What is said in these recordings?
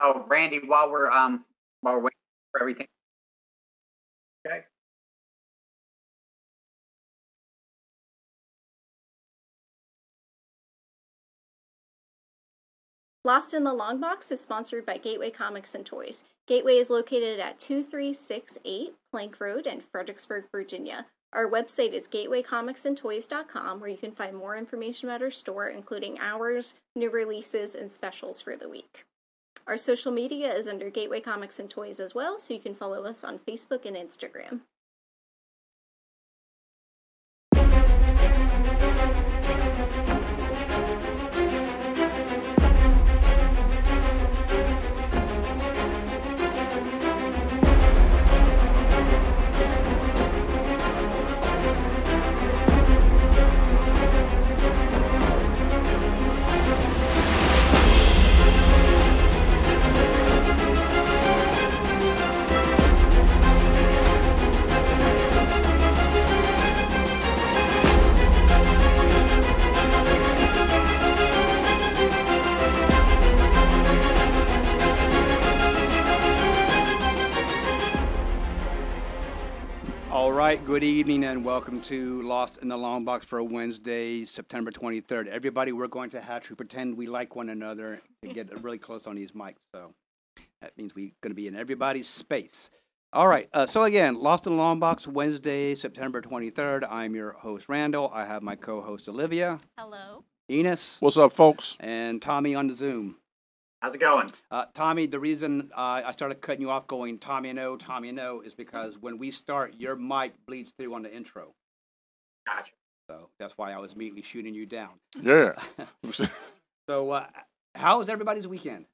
Oh, Randy, while we're um while we're waiting for everything. Okay. Lost in the Long Box is sponsored by Gateway Comics and Toys. Gateway is located at 2368 Plank Road in Fredericksburg, Virginia. Our website is gatewaycomicsandtoys.com where you can find more information about our store, including hours, new releases, and specials for the week. Our social media is under Gateway Comics and Toys as well, so you can follow us on Facebook and Instagram. Good evening and welcome to Lost in the Long Box for Wednesday, September 23rd. Everybody, we're going to have to pretend we like one another and get really close on these mics. So that means we're going to be in everybody's space. All right, uh, so again, Lost in the Long Box, Wednesday, September 23rd. I'm your host, Randall. I have my co host, Olivia, Hello. Enos, What's up, folks? and Tommy on the Zoom. How's it going? Uh, Tommy, the reason uh, I started cutting you off going Tommy no, Tommy no is because when we start, your mic bleeds through on the intro. Gotcha. So that's why I was immediately shooting you down. Yeah. So, uh, how was everybody's weekend?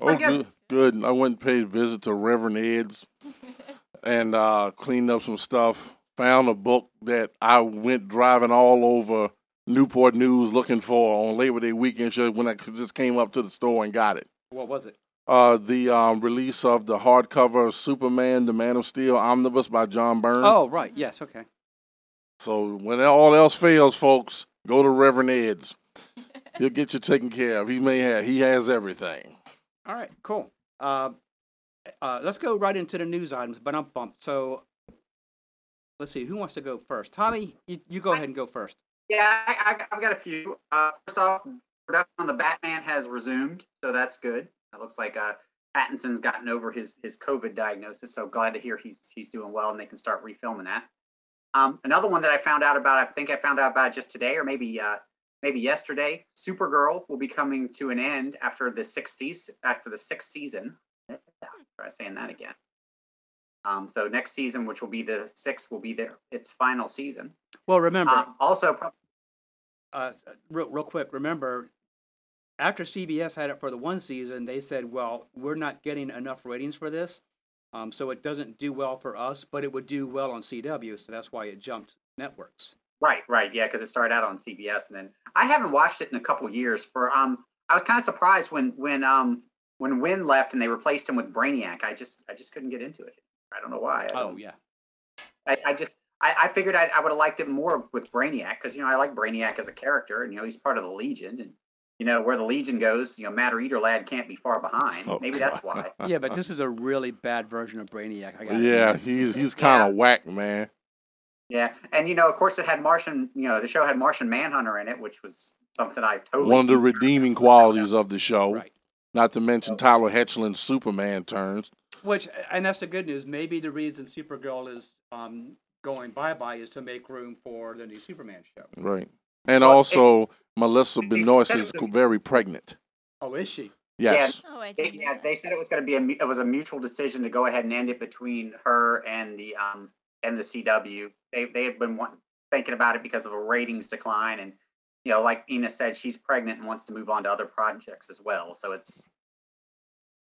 oh, good. good. Good. I went and paid a visit to Reverend Ed's and uh, cleaned up some stuff. Found a book that I went driving all over Newport News looking for on Labor Day weekend show when I just came up to the store and got it. What was it? Uh, the um, release of the hardcover Superman, the Man of Steel omnibus by John Byrne. Oh, right. Yes. Okay. So when all else fails, folks, go to Reverend Ed's. He'll get you taken care of. He may have. He has everything. All right. Cool. Uh, uh, let's go right into the news items. But I'm bumped. So let's see. Who wants to go first? Tommy, you, you go ahead and go first. Yeah, I, I've got a few. Uh, first off, production on the Batman has resumed, so that's good. It looks like uh, Pattinson's gotten over his his COVID diagnosis, so glad to hear he's he's doing well and they can start refilming that. Um, another one that I found out about, I think I found out about just today or maybe uh, maybe yesterday. Supergirl will be coming to an end after the sixth season. After the sixth season, try saying that again. Um, so next season, which will be the sixth, will be their its final season. Well, remember, Um, also, uh, real, real quick, remember, after CBS had it for the one season, they said, well, we're not getting enough ratings for this. Um, so it doesn't do well for us, but it would do well on CW. So that's why it jumped networks. Right, right, yeah, because it started out on CBS, and then I haven't watched it in a couple years. For um, I was kind of surprised when when um when Winn left and they replaced him with Brainiac. I just I just couldn't get into it. I don't know why. I Oh, yeah. I, I just I, I figured I, I would have liked it more with Brainiac because you know I like Brainiac as a character, and you know he's part of the Legion, and you know where the Legion goes, you know Matter Eater Lad can't be far behind. Oh, Maybe that's why. Yeah, but this is a really bad version of Brainiac. I got Yeah, he's he's kind of whack, man. Yeah, and you know, of course, it had Martian. You know, the show had Martian Manhunter in it, which was something I totally One of the redeeming qualities of the show. Right. Not to mention oh. Tyler Hoechlin's Superman turns. Which, and that's the good news. Maybe the reason Supergirl is um, going bye bye is to make room for the new Superman show. Right. And Well, it- also, Melissa Benoist is very pregnant. Oh, is she? Yes. Oh, I didn't know yeah, that. they said it was going to be a it was a mutual decision to go ahead and end it between her and the um and the CW. They they had been want, thinking about it because of a ratings decline, and you know, like Ina said, she's pregnant and wants to move on to other projects as well. So it's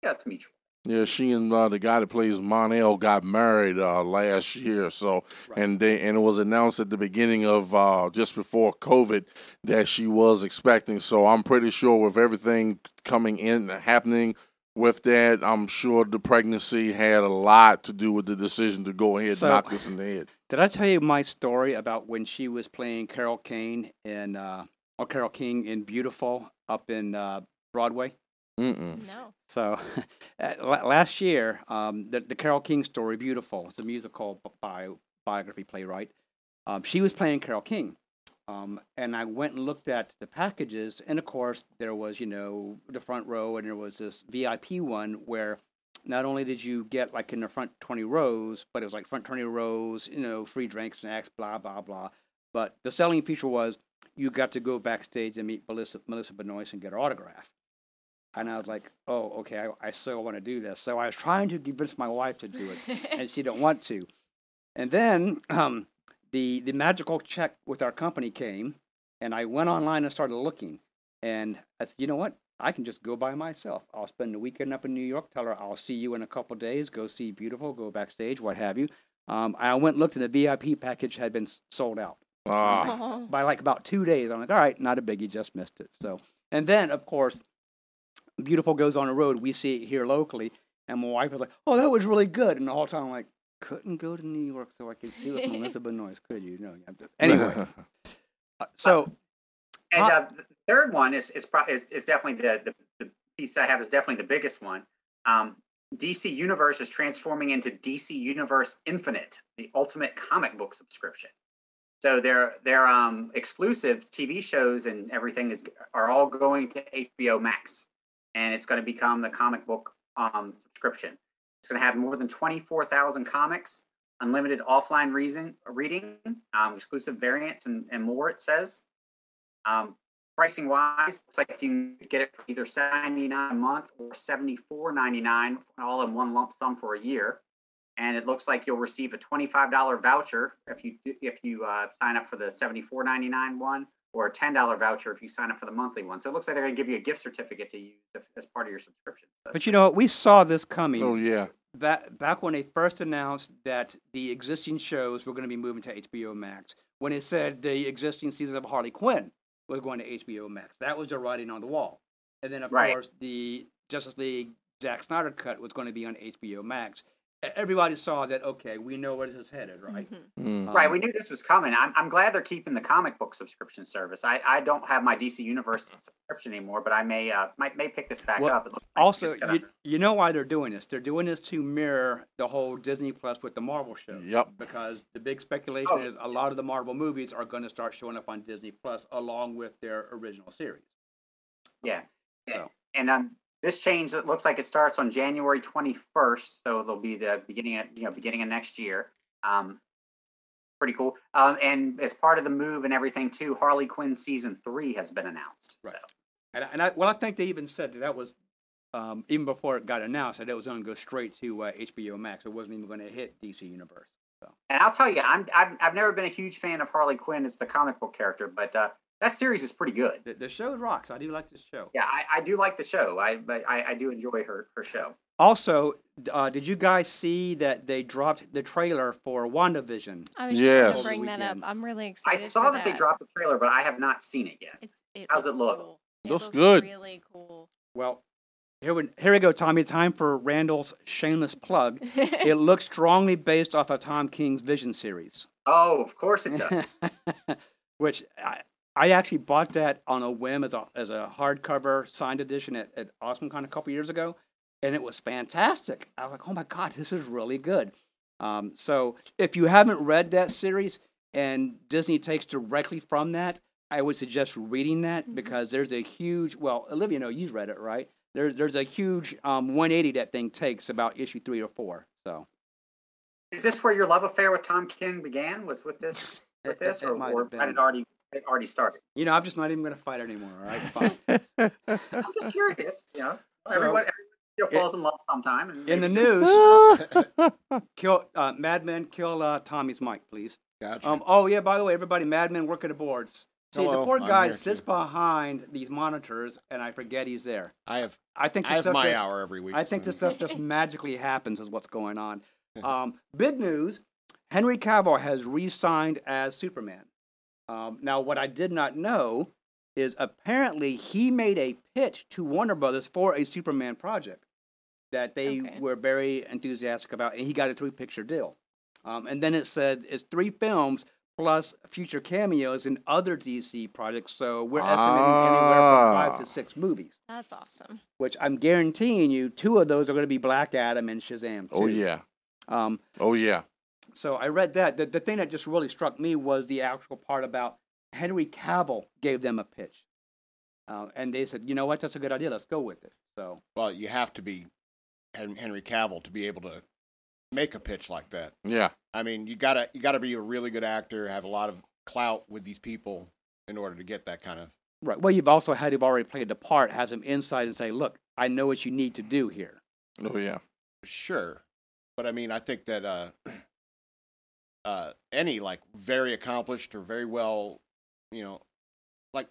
yeah, it's mutual. Yeah, she and uh, the guy that plays Mon-El got married uh, last year. So, Right. and they and it was announced at the beginning of uh, just before COVID that she was expecting. So I'm pretty sure with everything coming in happening with that, I'm sure the pregnancy had a lot to do with the decision to go ahead So- and knock this in the head. Did I tell you my story about when she was playing Carol Kane in uh, or Carole King in Beautiful up in uh, Broadway? Mm-mm. No. So uh, last year, um, the, the Carole King story, Beautiful, it's a musical bio, biography playwright. Um, she was playing Carole King. Um, and I went and looked at the packages, and of course, there was, you know, the front row, and there was this VIP one where not only did you get like in the front 20 rows, but it was like front 20 rows, you know, free drinks, snacks, blah, blah, blah. But the selling feature was you got to go backstage and meet Melissa, Melissa Benoist and get her autograph. And I was like, oh, okay, I, I still want to do this. So I was trying to convince my wife to do it, and she didn't want to. And then um, the the magical check with our company came, and I went online and started looking. And I said, you know what? I can just go by myself. I'll spend the weekend up in New York. Tell her I'll see you in a couple days. Go see Beautiful. Go backstage. What have you? Um, I went and looked, and the VIP package had been sold out by like about two days. I'm like, all right, not a biggie, just missed it. So, and then of course, Beautiful goes on a road. We see it here locally, and my wife was like, "Oh, that was really good." And the whole time, I'm like, couldn't go to New York so I could see with Melissa Benoist, could you? No. you have to- Anyway, uh, so And Huh? uh, the third one is is, pro- is is definitely the, the the piece I have is definitely the biggest one. Um, DC Universe is transforming into DC Universe Infinite, the ultimate comic book subscription. So their their um, exclusive TV shows and everything is are all going to HBO Max, and it's going to become the comic book um, subscription. It's going to have more than twenty four thousand comics, unlimited offline reason, reading, um, exclusive variants, and, and more. It says. Um, pricing wise, looks like you can get it for either seventy nine a month or seventy four ninety nine, all in one lump sum for a year. And it looks like you'll receive a twenty five dollar voucher if you if you uh, sign up for the seventy four ninety nine one, or a ten dollar voucher if you sign up for the monthly one. So it looks like they're going to give you a gift certificate to use if, as part of your subscription. That's but you know what? We saw this coming. oh yeah. back back when they first announced that the existing shows were going to be moving to HBO Max, when it said the existing season of Harley Quinn was going to HBO Max, that was the writing on the wall. And then of Right. course the Justice League Zack Snyder cut was going to be on HBO Max. Everybody saw that. Okay, we know where this is headed, right? Mhm. Mm. Right, Um, we knew this was coming. I'm, I'm glad they're keeping the comic book subscription service. I, I don't have my DC Universe subscription anymore, but I may uh might may pick this back Well, up. It looks like Also, it's gonna- you, you know why they're doing this? They're doing this to mirror the whole Disney Plus with the Marvel shows. Yep. Because the big speculation Oh. is a lot of the Marvel movies are going to start showing up on Disney Plus along with their original series. yeah. So And um, this change it looks like it starts on January 21st, so it'll be the beginning of you know beginning of next year. Um, pretty cool. Um, and as part of the move and everything too, Harley Quinn season three has been announced. Right. So and I, and I, well, I think they even said that that was um, even before it got announced that it was going to go straight to uh, HBO Max. It wasn't even going to hit DC Universe. So. And I'll tell you, I'm I've, I've never been a huge fan of Harley Quinn as the comic book character, but uh, that series is pretty good. The, the show rocks. I do like the show. Yeah, I, I do like the show. I but I, I do enjoy her her show. Also, uh, did you guys see that they dropped the trailer for WandaVision? I was Yes. just going to bring that up. I'm really excited. I saw for that they dropped the trailer, but I have not seen it yet. It's, it How's it look? Cool. Looks looks good. Really cool. Well, here we, here we go, Tommy. Time for Randall's shameless plug. it looks strongly based off of Tom King's Vision series. Oh, of course it does. Which I, I actually bought that on a whim as a as a hardcover signed edition at, at AwesomeCon a couple years ago, and it was fantastic. I was like, oh my god, this is really good. Um, so if you haven't read that series and Disney takes directly from that, I would suggest reading that Mhm. because there's a huge. Well, Olivia, no, you've read it, right? There's there's a huge um, 180 that thing takes about issue three or four. So Is this where your love affair with Tom King began? Was with this with this, it- it or, might or had it already it already started? you know, I'm just not even going to fight anymore. All right, fine. I'm just curious. You know, So- everyone, everyone you know, falls in love sometime. And In the news, kill uh, Madman, kill uh, Tommy's mic, please. Gotcha. Um, oh yeah, by the way, everybody, Madman working the boards. See, the Hello, poor I'm guy sits too. behind these monitors, and I forget he's there. I have I think I this have my just- hour every week. I think so- this stuff just magically happens, is what's going on. Um, big news: Henry Cavill has re-signed as Superman. Um, now, what I did not know is apparently he made a pitch to Warner Brothers for a Superman project that they Okay. were very enthusiastic about, and he got a three-picture deal. Um, and then it said it's three films, plus future cameos in other DC projects. So we're estimating anywhere from five Ah. to six movies, That's awesome. which I'm guaranteeing you, two of those are going to be Black Adam and Shazam. Oh yeah. Um, Oh yeah. So I read that. The, the thing that just really struck me was the actual part about Henry Cavill gave them a pitch. Uh, and they said, you know what, that's a good idea. Let's go with it. So, Well, you have to be Henry Cavill to be able to make a pitch like that. Yeah. I mean, you gotta you gotta be a really good actor, have a lot of clout with these people in order to get that kind of. right. Well, you've also had him already played the part, has him inside and say, look, I know what you need to do here. Oh yeah. Sure, but I mean, I think that uh, uh, any like very accomplished or very well, you know, like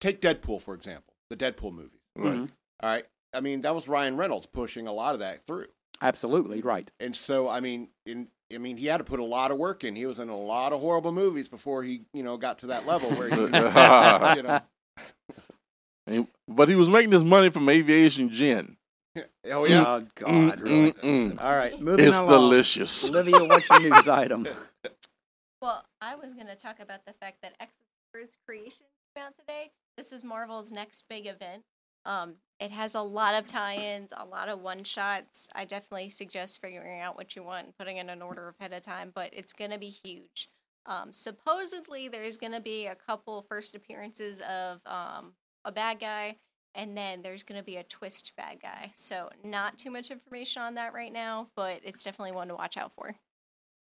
take Deadpool for example, the Deadpool movies. Right. Mhm. All right, I mean that was Ryan Reynolds pushing a lot of that through. Absolutely, right. And so, I mean, in I mean, he had to put a lot of work in. He was in a lot of horrible movies before he, you know, got to that level where he, you know, And- but he was making his money from aviation gin. oh yeah. Oh, God, Mm, really. mm, mm. All right, moving It's along. delicious. Olivia, what's your news item? Well, I was going to talk about the fact that X of Swords creation came out today. This is Marvel's next big event. Um, it has a lot of tie-ins, a lot of one-shots. I definitely suggest figuring out what you want and putting in an order ahead of time, but it's going to be huge. Um, supposedly, there's going to be a couple first appearances of um, a bad guy, and then there's going to be a twist bad guy. So, not too much information on that right now, but it's definitely one to watch out for.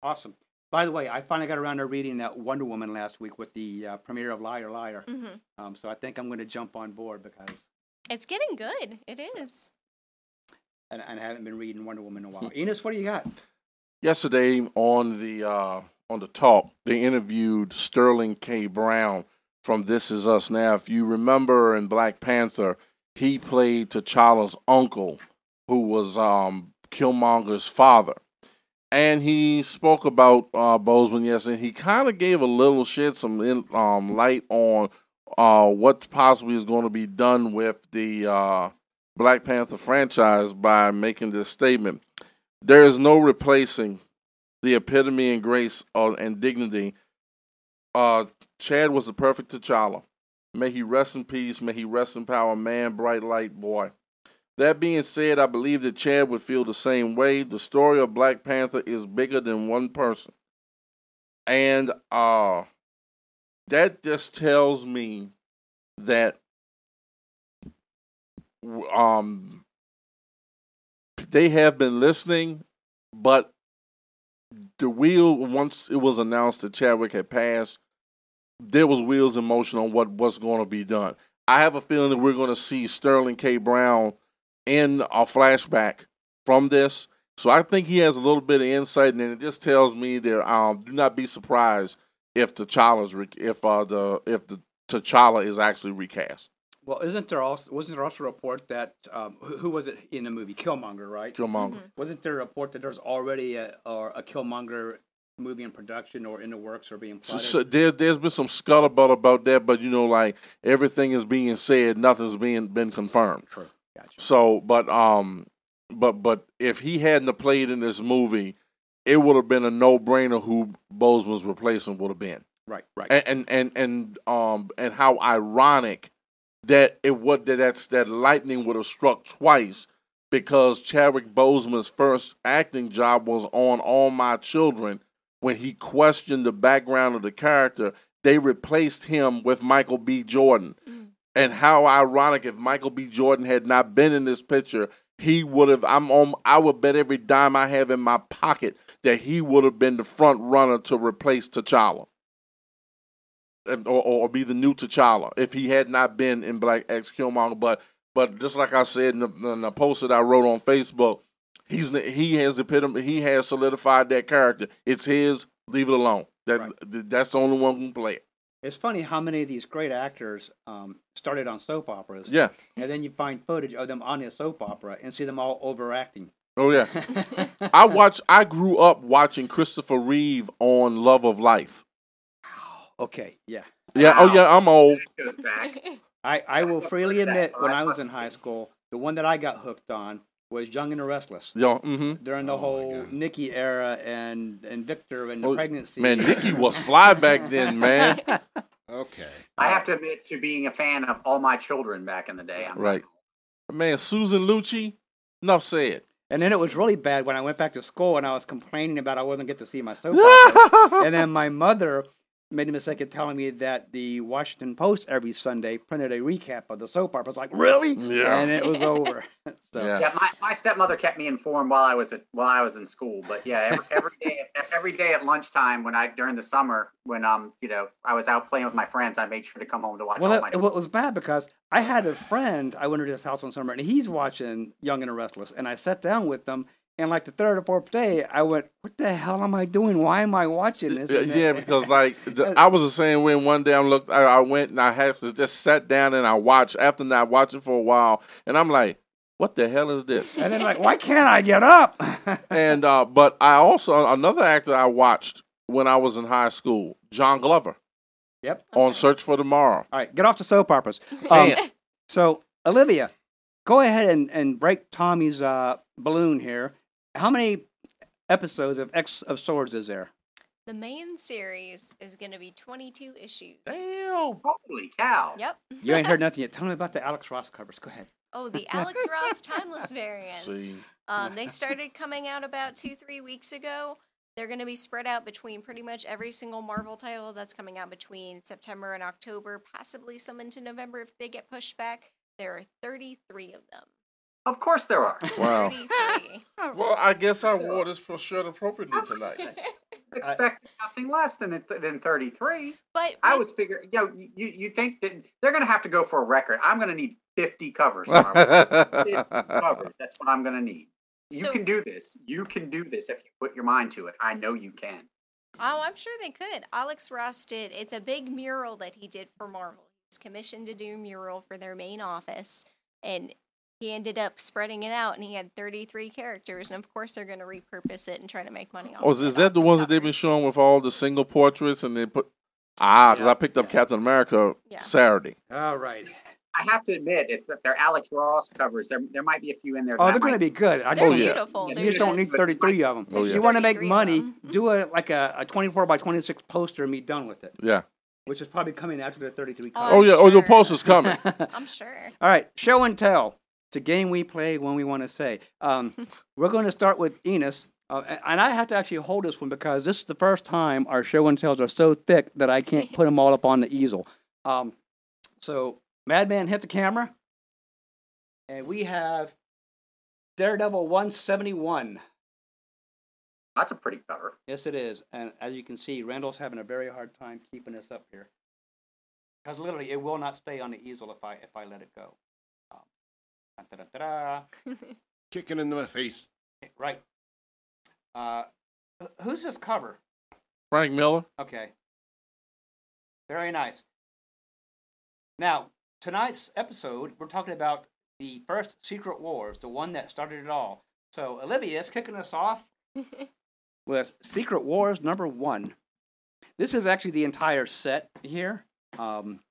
Awesome. By the way, I finally got around to reading that Wonder Woman last week with the uh, premiere of Liar Liar. hmm Um, so I think I'm going to jump on board because It's getting good. It is. and, and I haven't been reading Wonder Woman in a while. Enos, what do you got? Yesterday on the uh, on the talk, they interviewed Sterling K. Brown from This Is Us. Now, if you remember in Black Panther, he played T'Challa's uncle, who was um, Killmonger's father. And he spoke about uh, Boseman yesterday. He kind of gave a little shed some in, um, light on uh, what possibly is going to be done with the uh, Black Panther franchise by making this statement. There is no replacing the epitome and grace uh, and dignity. Uh, Chad was the perfect T'Challa. May he rest in peace. May he rest in power. Man, bright light boy. That being said, I believe that Chad would feel the same way. The story of Black Panther is bigger than one person. And uh, that just tells me that um, they have been listening, but the wheel once it was announced that Chadwick had passed, there was wheels in motion on what what's going to be done. I have a feeling that we're going to see Sterling K. Brown in a flashback from this. So I think he has a little bit of insight, and it just tells me that um, do not be surprised if T'Challa's re- if uh, the if the T'Challa is actually recast. Well, isn't there also wasn't there also a report that um, who, who was it in the movie Killmonger, right? Killmonger. Wasn't there a report that there's already a or a Killmonger movie in production or in the works or being So, plotted? so there, there's been some scuttlebutt about that, but you know, like everything is being said, nothing's being been confirmed. True. Gotcha. So, but um, but but if he hadn't played in this movie, it would have been a no brainer who Boseman's replacement would have been. Right. Right. And and and, and um and how ironic that it would that that's that lightning would have struck twice because Chadwick Boseman's first acting job was on All My Children when he questioned the background of the character. They replaced him with Michael B. Jordan. And how ironic if Michael B. Jordan had not been in this picture, he would have. I'm on. I would bet every dime I have in my pocket that he would have been the front runner to replace T'Challa, or, or be the new T'Challa if he had not been in Black X Killmonger. But but just like I said in the, in the post that I wrote on Facebook, he's he has epitome. He has solidified that character. It's his. Leave it alone. That Right. that's the only one who can play it. It's funny how many of these great actors um, started on soap operas. Yeah. And then you find footage of them on a soap opera and see them all overacting. Oh yeah. I watch. I grew up watching Christopher Reeve on Love of Life. okay, yeah. Yeah. Oh yeah. I'm old. That goes back. I, I will freely admit, when I I was in high school, the one that I got hooked on was Young and the Restless Yo, mm-hmm. during the Oh, whole Nikki era and and Victor and the Oh, pregnancy. Man, Nikki was fly back then, man. Okay. I have to admit to being a fan of All My Children back in the day. I'm Right. Man, Susan Lucci, enough said. And then it was really bad when I went back to school and I was complaining about I wasn't get to see my soap opera. and then my mother made a mistake of telling me that the Washington Post every Sunday printed a recap of the soap opera. I was like, really? Yeah. And it was over. so, Yeah. Yeah, my, my stepmother kept me informed while I was at, while I was in school. But yeah, every, every day every day at lunchtime when I during the summer when um you know I was out playing with my friends, I made sure to come home to watch Well, all it, my. it was bad because I had a friend. I went to his house one summer, and he's watching Young and the Restless. And I sat down with them, and like the third or fourth day, I went, "What the hell am I doing? Why am I watching this?" Yeah, And yeah, it- because like the, I was the same way. One day I looked, I, I went and I had to just sat down and I watched. After not watching for a while, and I'm like, "What the hell is this?" and then like, why can't I get up? and uh, but I also another actor I watched when I was in high school, John Glover, yep. on Search for Tomorrow. All right, get off the soap operas. Um, so Olivia, go ahead and, and break Tommy's uh, balloon here. How many episodes of X of Swords is there? The main series is going to be 22 issues. damn. Holy cow! Yep. You ain't heard nothing yet. Tell me about the Alex Ross covers. Go ahead. Oh, the Alex Ross timeless variants. See, Um, they started coming out about two, three weeks ago. They're going to be spread out between pretty much every single Marvel title that's coming out between September and October, possibly some into November if they get pushed back. There are 33 of them. Of course there are. wow. Well, I guess I wore this for shirt appropriately tonight. Expect nothing less than than thirty three. but I was figuring, you know, you, you think that they're going to have to go for a record. I'm going to need 50 covers. Marvel. 50 covers. That's what I'm going to need. You So- can do this. You can do this if you put your mind to it. I know you can. Oh, I'm sure they could. Alex Ross did. It's a big mural that he did for Marvel. He's commissioned to do a mural for their main office, and he ended up spreading it out, and he had 33 characters. And of course, they're going to repurpose it and try to make money off. oh, of is it that the some ones that they've been showing with all the single portraits and they put? Ah, because Yeah. I picked up Captain America Yeah. Saturday. All right. I have to admit, if they're Alex Ross covers, there, there might be a few in there. Oh, they're going to be good. I They're Oh, just, yeah. beautiful. You They're you just don't need 33 of them. Oh, If you want to make money, do a like a, a 24 by 26 poster and be done with it, Yeah. which is probably coming after the 33 Oh, covers. Oh I'm yeah. Oh, your sure. poster's coming. I'm sure. All right, show and tell. It's a game we play when we want to say. Um, we're going to start with Enos. Uh, and I have to actually hold this one because this is the first time our show and tells are so thick that I can't put them all up on the easel. Um, so, Madman hit the camera. And we have Daredevil 171. That's a pretty cover. Yes, it is. And as you can see, Randall's having a very hard time keeping this up here. Because literally, it will not stay on the easel if I if I let it go. Kicking in the face. Right. Uh, who's this cover? Frank Miller. Okay. Very nice. Now, tonight's episode, we're talking about the first Secret Wars, the one that started it all. So, Olivia is kicking us off with Secret Wars number one. This is actually the entire set here. Um,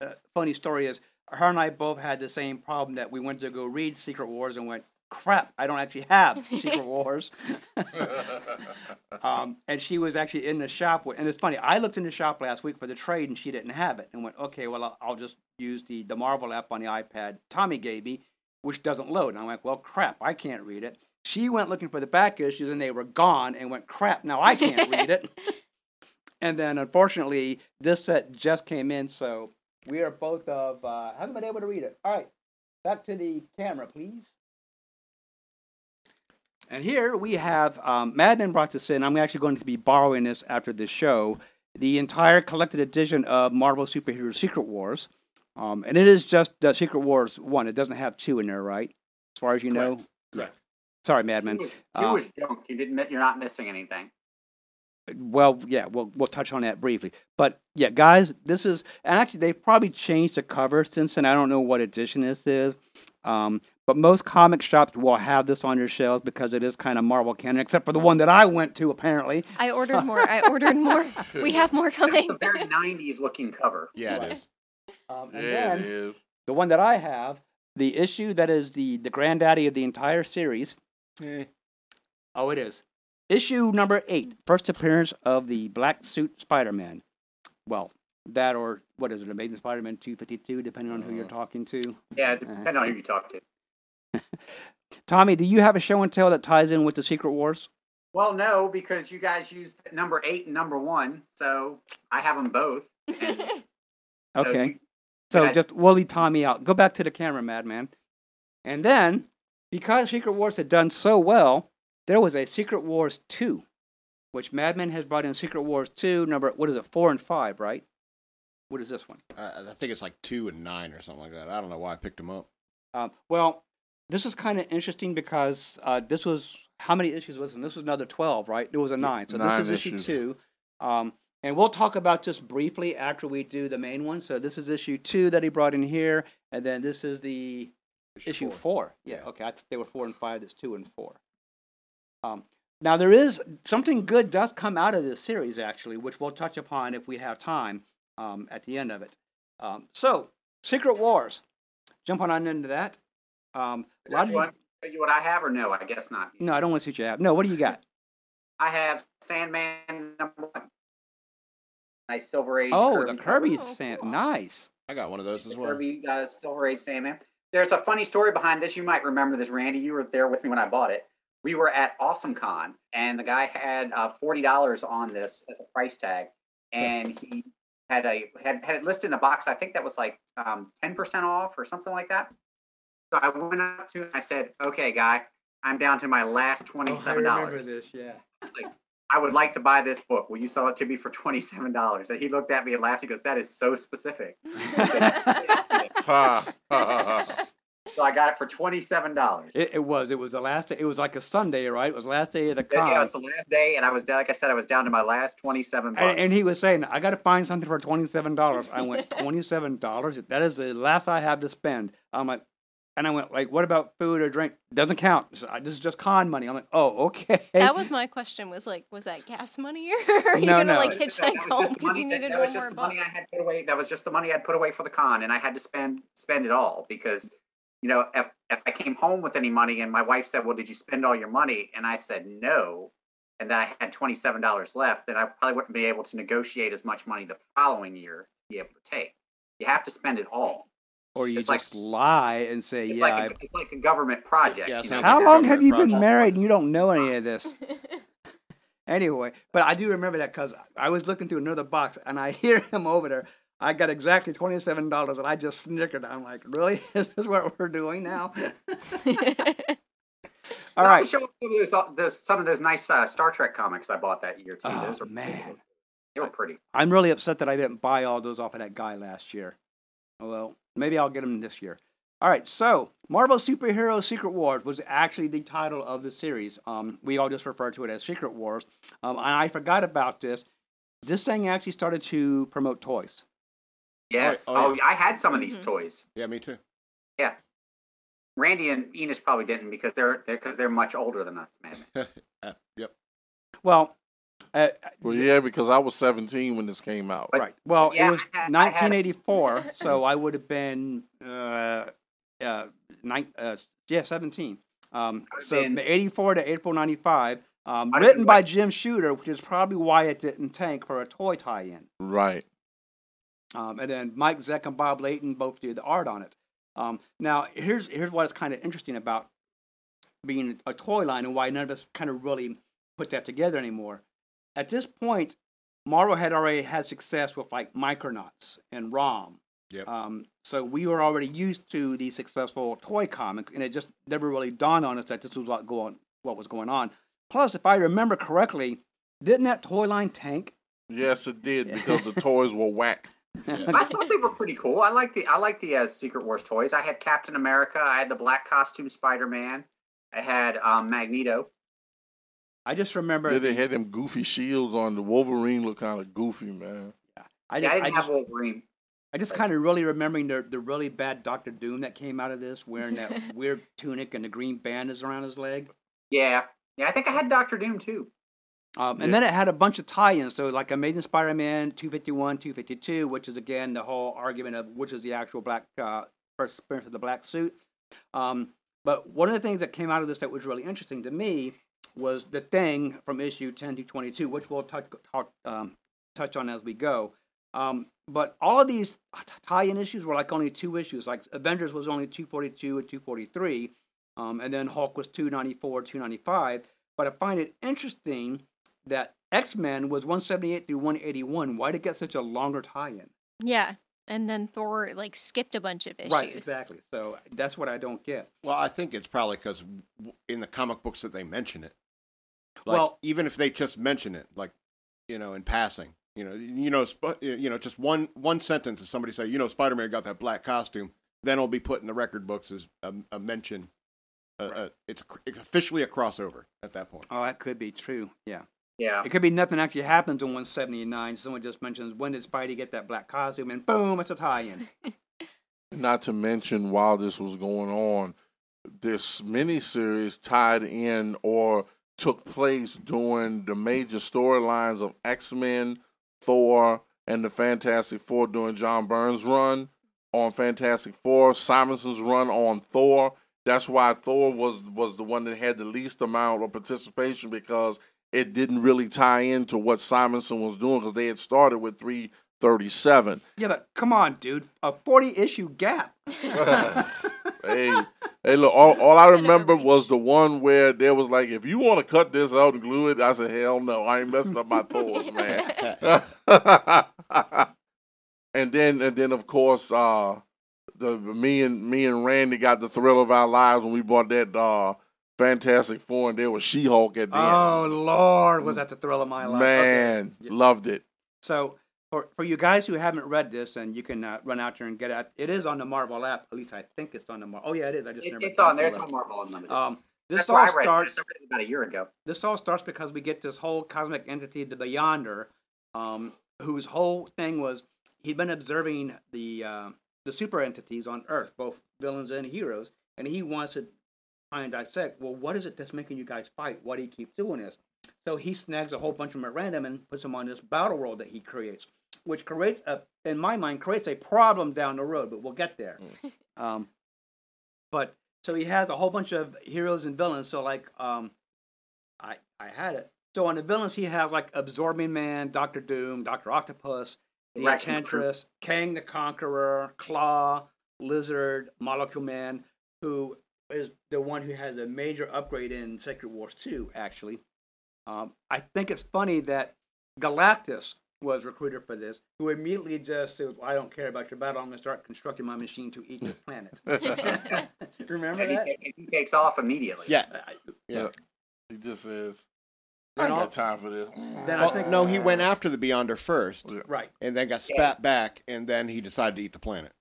uh, funny story is, her and I both had the same problem that we went to go read Secret Wars and went, crap, I don't actually have Secret Wars. um, and she was actually in the shop. with- And it's funny, I looked in the shop last week for the trade and she didn't have it. And went, okay, well, I'll, I'll just use the, the Marvel app on the iPad Tommy gave me, which doesn't load. And I'm like, well, crap, I can't read it. She went looking for the back issues and they were gone and went, crap, now I can't read it. And then unfortunately, this set just came in, so we are both of uh, haven't been able to read it. All right, back to the camera, please. And here we have um, Madman brought this in. I'm actually going to be borrowing this after the show. The entire collected edition of Marvel Superhero Secret Wars, um, and it is just uh, Secret Wars one. It doesn't have two in there, right? As far as you know. Correct. Sorry, Two Madman. two Uh, was junk. You didn't. You're not missing anything. Well, yeah, we'll we'll touch on that briefly. But yeah, guys, this is and actually they've probably changed the cover since then. I don't know what edition this is. Um, but most comic shops will have this on their shelves because it is kind of Marvel canon, except for the one that I went to apparently. I ordered more. I ordered more. We have more coming. It's a very 90s looking cover. Yeah, it is. Um, and Yeah, then is. the one that I have, the issue that is the the granddaddy of the entire series. Eh, Oh, it is. Issue number eight, first appearance of the black suit Spider Man. Well, that or what is it, Amazing Spider Man 252, depending on who you're Uh-huh. talking to. Yeah, depending on who you talk to. Tommy, do you have a show and tell that ties in with the Secret Wars? Well, no, because you guys used number eight and number one, so I have them both. And so Okay. you- So guys- just we'll Tommy out. Go back to the camera, Madman. And then, because Secret Wars had done so well, there was a Secret Wars 2, which Madman has brought in Secret Wars 2, number, what is it, 4 and 5, right? What is this one? I, I think it's like two and nine or something like that. I don't know why I picked them up. Um, well, this was kind of interesting because uh, this was, how many issues was it? This was another 12, right? There was a 9. So Nine this is issue 2. Um, and we'll talk about this briefly after we do the main one. So this is issue 2 that he brought in here. And then this is the issue four. Yeah, Yeah. okay. I thought they were four and five. That's two and four. Um, now there is something good does come out of this series actually, which we'll touch upon if we have time um, at the end of it. Um, so, Secret Wars. Jump on into that. Um, a lot That's of what, you, what I have, or no? I guess not. no, I don't want to see what you have. No, what do you got? I have Sandman number one. Nice Silver Age. oh, the Kirby Oh, sand. cool. Nice. I got one of those as well. Kirby uh, Silver Age Sandman. There's a funny story behind this. You might remember this, Randy. You were there with me when I bought it. We were at Awesome Con, and the guy had uh, forty dollars on this as a price tag, and he had a had, had it listed in a box. I think that was like um, ten percent off or something like that. So I went up to him. and I said, "Okay, guy, I'm down to my last twenty-seven dollars." I remember this. Yeah. Like, I would like to buy this book. Will you sell it to me for twenty-seven dollars? And he looked at me and laughed. He goes, "That is so specific." Ha, ha, ha, ha. So I got it for twenty-seven dollars. It, it was. It was the last. Day, it was like a Sunday, right? It was the last day of the con. Yeah, it was the last day, and I was down. Like I said, I was down to my last twenty-seven bucks. And, and he was saying, I got to find something for twenty-seven dollars. I went twenty-seven dollars. That is the last I have to spend. I'm like, and I went like, what about food or drink? Doesn't count. So I- this is just con money. I'm like, oh, okay. That was my question. Was like, was that gas money, or are you No, gonna no. like That was hitchhike just home because you money- needed that, that was just more the buck? money I had put away. That was just the money I'd put away for the con, and I had to spend spend it all because, you know, if if I came home with any money and my wife said, "Well, did you spend all your money?" and I said no, and then I had twenty seven dollars left, then I probably wouldn't be able to negotiate as much money the following year to be able to take. You have to spend it all. or you it's like- just lie and say, It's yeah. like I- a, it's like a government project. Yeah, you know? How like long have government you been married and you don't know any of this? Anyway, but I do remember that because I was looking through another box and I hear him over there. I got exactly twenty-seven dollars, and I just snickered. I'm like, "Really? Is this what we're doing now?" All right. show some of those, uh, those some of those nice uh, Star Trek comics I bought that year too. Oh, those are man. they were pretty. I'm really upset that I didn't buy all those off of that guy last year. Well, maybe I'll get them this year. All right, so Marvel Superhero Secret Wars was actually the title of the series. Um, we all just refer to it as Secret Wars. Um, and I forgot about this. This thing actually started to promote toys. Yes. oh, Oh, yeah. I had some of these Mhm. toys. Yeah, me too. Yeah. Randy and Enos probably didn't because they're they're because they're much older than us, man. Uh, yep. Well, uh, Well, yeah, because I was 17 when this came out. But- right. Well, yeah, it was I had- I 1984, so I would have been uh, uh, nine, uh, yeah, 17. Um, so been- 84 to April 95. Um, written by Jim Shooter, which is probably why it didn't tank for a toy tie-in. Right. Um, and then Mike Zeck and Bob Layton both did the art on it. Um, now, here's here's what's kind of interesting about being a toy line and why none of us kind of really put that together anymore. At this point, Marvel had already had success with like Micronauts and ROM. Yep. Um, so we were already used to the successful toy comics, and it just never really dawned on us that this was what going what was going on. Plus, if I remember correctly, didn't that toy line tank? Yes, it did because the toys were whack. I thought they were pretty cool. I like the I like the uh, Secret Wars toys. I had Captain America. I had the black costume Spider Man. I had um, Magneto. I just remember. Yeah, they had them goofy shields on. The Wolverine looked kind of goofy, man. I just, I I didn't just, have Wolverine. I just kind of really remembering the the really bad Doctor Doom that came out of this, wearing that weird tunic and the green bandage around his leg. Yeah, yeah. I think I had Doctor Doom too. Um, and Yeah. then it had a bunch of tie-ins, so like Amazing Spider-Man 251, 252, which is again the whole argument of which is the actual Black uh, first appearance of the black suit. Um, but one of the things that came out of this that was really interesting to me was the thing from issue 10 to 22, which we'll touch, talk, um, touch on as we go. Um, but all of these tie-in issues were like only two issues. Like Avengers was only 242 and 243, um, and then Hulk was 294, 295. But I find it interesting that X Men was 178 through 181. Why did it get such a longer tie-in? Yeah. And then Thor like skipped a bunch of issues. Right, exactly. So that's what I don't get. Well, I think it's probably because in the comic books that they mention it. Like, Well- even if they just mention it, like you know, in passing, you know, you know, Sp- you know, just one one sentence, if somebody say, you know, Spider Man got that black costume, then it'll be put in the record books as a, a mention. Uh, uh, it's cr- officially a crossover at that point. Oh, that could be true. Yeah. Yeah. It could be nothing actually happens in 179. Someone just mentions when did Spidey get that black costume, and boom, it's a tie-in. Not to mention, while this was going on, this miniseries tied in or took place during the major storylines of X Men, Thor, and the Fantastic Four during John Byrne's run on Fantastic Four, Simonson's run on Thor. That's why Thor was was the one that had the least amount of participation because it didn't really tie into what Simonson was doing because they had started with 337. yeah, but come on, dude, a 40 issue gap. hey, hey, look, all, all I remember was the one where there was like, if you want to cut this out and glue it, I said, hell no, I ain't messing up my thoughts, man. and then, and then of course, uh, the me and me and Randy got the thrill of our lives when we bought that uh, Fantastic Four, and there was She Hulk at the end. Oh Lord, was that the thrill of my life? Man, Okay. Yeah. loved it. So for for you guys who haven't read this, and you can uh, run out there and get it. It is on the Marvel app. At least I think it's on the Marvel. Oh yeah, it is. I just It- never. it's on got there. It's on Marvel Unlimited. Um, this That's all where I read starts. I read it about a year ago. this all starts because we get this whole cosmic entity, the Beyonder, um, whose whole thing was he'd been observing the uh, the super entities on Earth, both villains and heroes, and he wants to try and dissect. Well, what is it that's making you guys fight? Why do you keep doing this? So he snags a whole bunch of them at random and puts them on this battle world that he creates, which creates a, in my mind, creates a problem down the road. But we'll get there. Um, but so he has a whole bunch of heroes and villains. So like, um, I I had it. So on the villains, he has like Absorbing Man, Doctor Doom, Doctor Octopus, the Wrecking Enchantress, Kang the Conqueror, Klaw, Lizard, Molecule Man, who is the one who has a major upgrade in Secret Wars 2, actually. Um, I think it's funny that Galactus was recruited for this, who immediately just says, well, I don't care about your battle. I'm going to start constructing my machine to eat this planet. Remember And he, that? ta- he takes off immediately. Yeah, yeah. He just says, I And ain't all- got time for this. Then I think no, he went after the Beyonder first, Yeah. right. and then got spat back, and then he decided to eat the planet.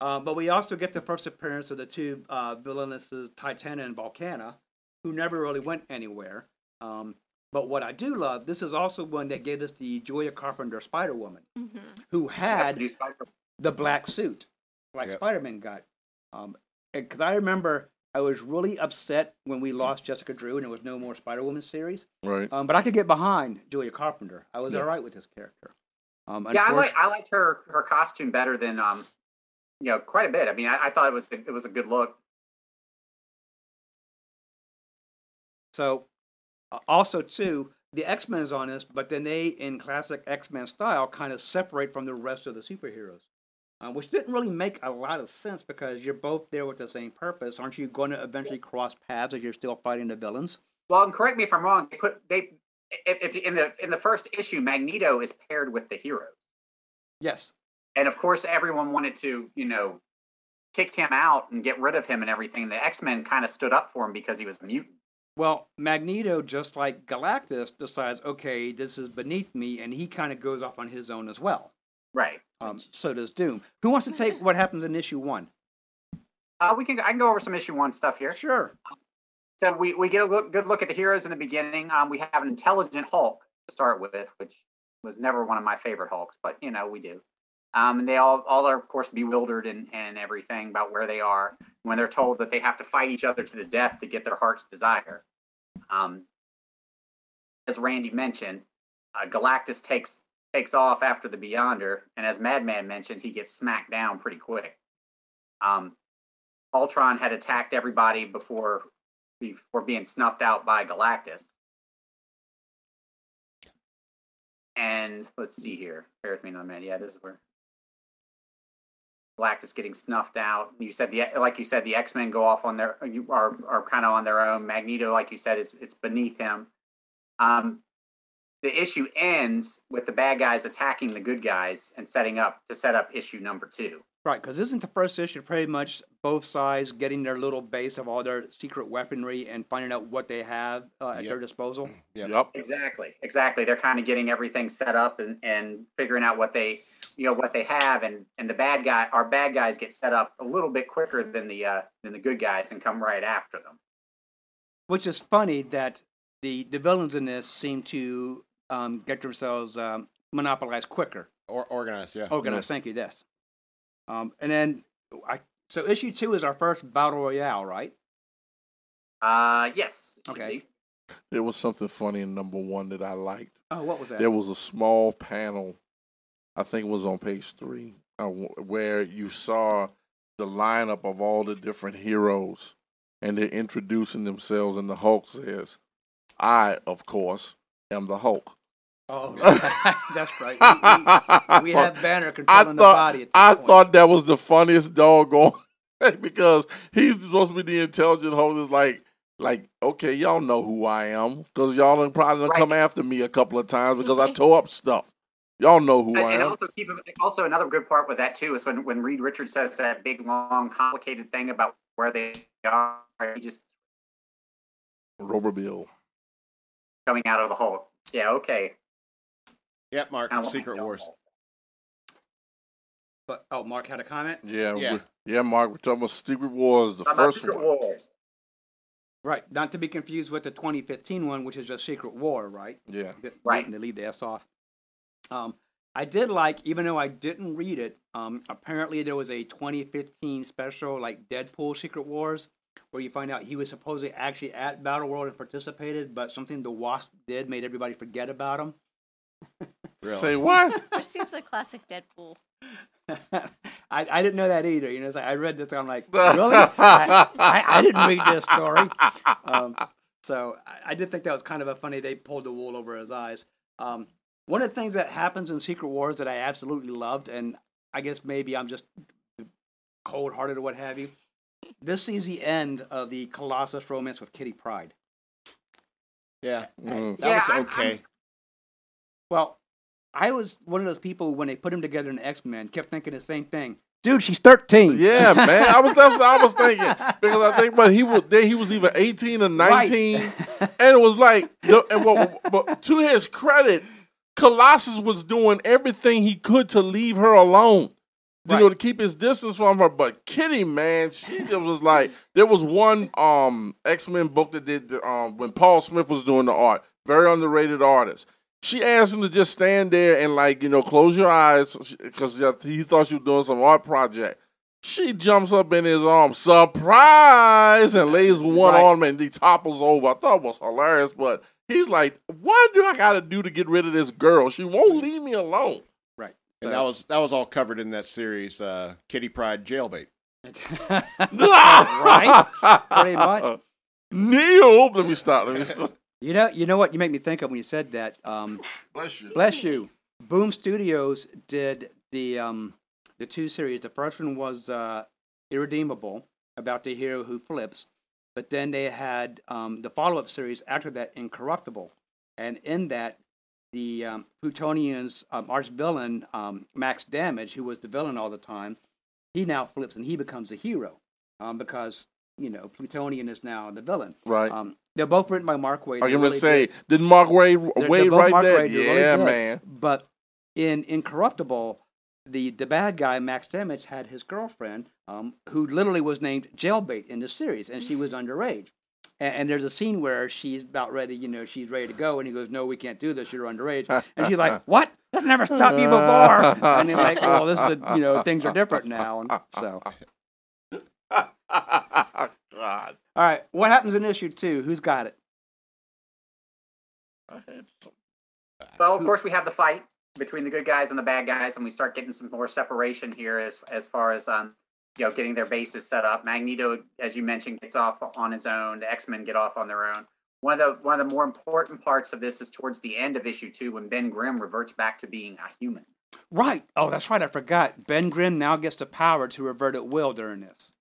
Right. Uh, but we also get the first appearance of the two uh, villainesses, Titania and Volcana, who never really went anywhere. Um, but what I do love, this is also one that gave us the Julia Carpenter Spider Woman, Mhm. who had the black suit, like Yep. Spider Man got. Um, because I remember I was really upset when we lost Jessica Drew and there was no more Spider Woman series. Right. Um, but I could get behind Julia Carpenter. I was Yeah. all right with this character. Um, Yeah, I unfortunately- like I liked her her costume better than um, you know, quite a bit. I mean, I, I thought it was it was a good look. So, also too, the X Men is on this, but then they, in classic X Men style, kind of separate from the rest of the superheroes, uh, which didn't really make a lot of sense because you're both there with the same purpose. Aren't you going to eventually cross paths if you're still fighting the villains? Well, and correct me if I'm wrong. They put they if, if in the in the first issue, Magneto is paired with the heroes, Yes. And of course, everyone wanted to you know kick him out and get rid of him and everything. The X Men kind of stood up for him because he was a mutant. Well, Magneto, just like Galactus, decides, okay, this is beneath me, and he kind of goes off on his own as well. Right. Um, so does Doom. Who wants to take what happens in issue one? Uh, we can I can go over some issue one stuff here. Sure. So we, we get a look, good look at the heroes in the beginning. Um, we have an intelligent Hulk to start with, which was never one of my favorite Hulks, but you know we do. Um, and they all all are of course bewildered and and everything about where they are when they're told that they have to fight each other to the death to get their heart's desire. Um, as Randy mentioned, uh, Galactus takes takes off after the Beyonder, and as Madman mentioned, he gets smacked down pretty quick. Um, Ultron had attacked everybody before before being snuffed out by Galactus. And let's see here. Bear with me another minute. Yeah, this is where Galactus getting snuffed out. You said the like you said the X Men go off on their you are are kind of on their own. Magneto, like you said, is it's beneath him. Um, the issue ends with the bad guys attacking the good guys and setting up to set up issue number two. Right, because isn't the first issue pretty much both sides getting their little base of all their secret weaponry and finding out what they have uh, at Yep. their disposal? Yep. Yep. Exactly, exactly. They're kind of getting everything set up and, and figuring out what they, you know, what they have, and and the bad guy, our bad guys get set up a little bit quicker than the uh, than the good guys and come right after them. Which is funny that the the villains in this seem to um, get themselves um, monopolized quicker. Or organized, yeah. Organized, thank you. Yes. Um, and then I so issue two is our first battle royale, right? Uh, yes. Okay. be. There was something funny in number one that I liked. Oh, what was that? There was a small panel, I think it was on page three, uh, where you saw the lineup of all the different heroes, and they're introducing themselves, and the Hulk says, "I, of course, am the Hulk." Oh, that's right. We, we, we have Banner I controlling the body. At this I point. thought that was the funniest doggone because he's supposed to be the intelligent Hulk. Is like, like, okay, y'all know who I am because y'all done probably done Right. come after me a couple of times because I mm-hmm. tore up stuff. Y'all know who And, I and am. also keep also another good part with that too is when when Reed Richards says that big long complicated thing about where they are, he just Robert Bill. coming out of the Hulk. Yeah, okay. Yep, Mark. I Secret dumb Wars. But oh, Mark had a comment. Yeah, Yeah. we- yeah, Mark. We're talking about Secret Wars, the How about first Secret one. Wars? Right, not to be confused with the 2015 one, which is just Secret War, right? Yeah, Bit Right. blatant to leave the S off. Um, I did like, even though I didn't read it. Um, apparently there was a 2015 special like Deadpool Secret Wars, where you find out he was supposedly actually at Battle World and participated, but something the Wasp did made everybody forget about him. Really. say what? Which seems like classic Deadpool. I, I didn't know that either. You know, it's like, I read this, I'm like, really? I, I, I didn't read this story. Um, so I, I did think that was kind of a funny. They pulled the wool over his eyes. Um, one of the things that happens in Secret Wars that I absolutely loved, and I guess maybe I'm just cold hearted or what have you. This sees the end of the Colossus romance with Kitty Pryde. Yeah. Mm. That Yeah, was I'm- okay. Well, I was one of those people when they put him together in X Men, kept thinking the same thing. Dude, she's 13. Yeah, man. I was that's what I was thinking because I think, but he was then he was either eighteen or nineteen, Right. and it was like, and what, but to his credit, Colossus was doing everything he could to leave her alone. You know, to keep his distance from her. But Kitty, man, she was like, there was one um X Men book that did um when Paul Smith was doing the art, very underrated artist. She asked him to just stand there and like you know close your eyes because he thought she was doing some art project. She jumps up in his arms, surprise, and lays one Right. on him and he topples over. I thought it was hilarious, but he's like, "What do I got to do to get rid of this girl? She won't leave me alone." Right. And that was that was all covered in that series, uh, Kitty Pryde Jailbait. right? Pretty much. Neil, let me stop. Let me stop. You know, you know what you make me think of when you said that. Um, Bless you. bless you. Boom Studios did the um, the two series. The first one was uh, Irredeemable, about the hero who flips, but then they had um, the follow up series after that, Incorruptible, and in that, the um, Plutonian's um, arch villain um, Max Damage, who was the villain all the time, he now flips and he becomes a hero um, because you know Plutonian is now the villain. Right. They're both written by Mark Waid. I'm gonna really say did Mark Waid They're- Waid right Mark? Waid, they're really yeah, man. But in Incorruptible, the the bad guy Max Damage had his girlfriend, um, who literally was named Jailbait in the series, and she was underage. And, and there's a scene where she's about ready, you know, she's ready to go, and he goes, "No, we can't do this. You're underage." And she's like, "What? That's never stopped me before." And they're like, "Well, this is, a, you know, things are different now." And so, God. All right, what happens in issue two? Who's got it? Well, of course, we have the fight between the good guys and the bad guys, and we start getting some more separation here as as far as um, you know, getting their bases set up. Magneto, as you mentioned, gets off on his own. The X Men get off on their own. One of the one of the more important parts of this is towards the end of issue two when Ben Grimm reverts back to being a human. Right. Oh, that's right. I forgot. Ben Grimm now gets the power to revert at will during this.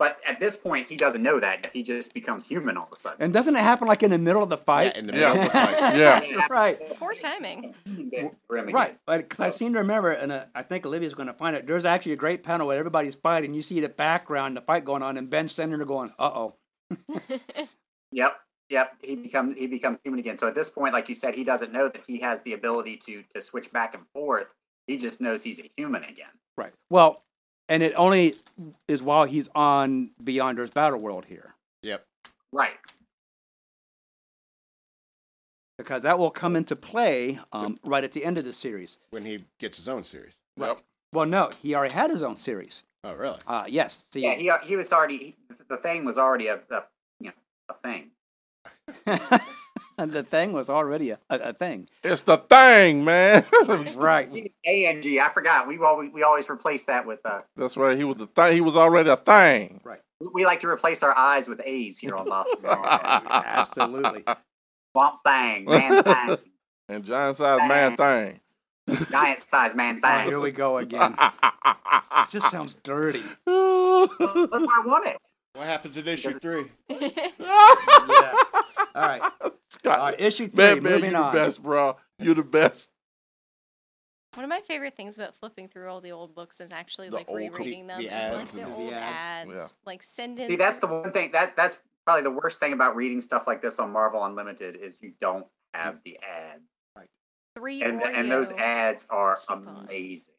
Yes, but at this point, he doesn't know that. He just becomes human all of a sudden. And doesn't it happen like in the middle of the fight? Yeah, in the Yeah. middle of the fight. Yeah. right. Poor timing. Ben Grimm again. Right, because I seem to remember, and uh, I think Olivia's going to find it. There's actually a great panel where everybody's fighting. You see the background, the fight going on, and Ben standing there going, "Uh oh." Yep. Yep. He becomes he becomes human again. So at this point, like you said, he doesn't know that he has the ability to to switch back and forth. He just knows he's a human again. Right. Well, and it only is while he's on Beyonder's Battle World here, Yep. Right. because that will come into play um, right at the end of the series. When he gets his own series. Yep. Well, no, he already had his own series. Oh, really? Uh, yes. See, Yeah. He he was already he, the thing was already a, a you know a thing. the thing was already a, a, a thing. It's the thing, man. Right. A N G. I forgot. We always we always replace that with uh. That's right. He was the thing. He was already a thing. Right. We like to replace our eyes with A's here on Boston. Absolutely. Swamp thing, man thing, And giant size man thing. giant size man Oh, here we go again. It just sounds dirty. That's why I want it. What happens in issue three? Yeah. All right. Scott, All right. Issue three. man, man, you on. the best, bro. You the best. One of my favorite things about flipping through all the old books is actually The like old- rereading them. the is, ads like, the and- old The ads. ads. Yeah. Like send in. See, that's the one thing that that's probably the worst thing about reading stuff like this on Marvel Unlimited is you don't have the ads, three and and those Oreo ads are coupons. amazing.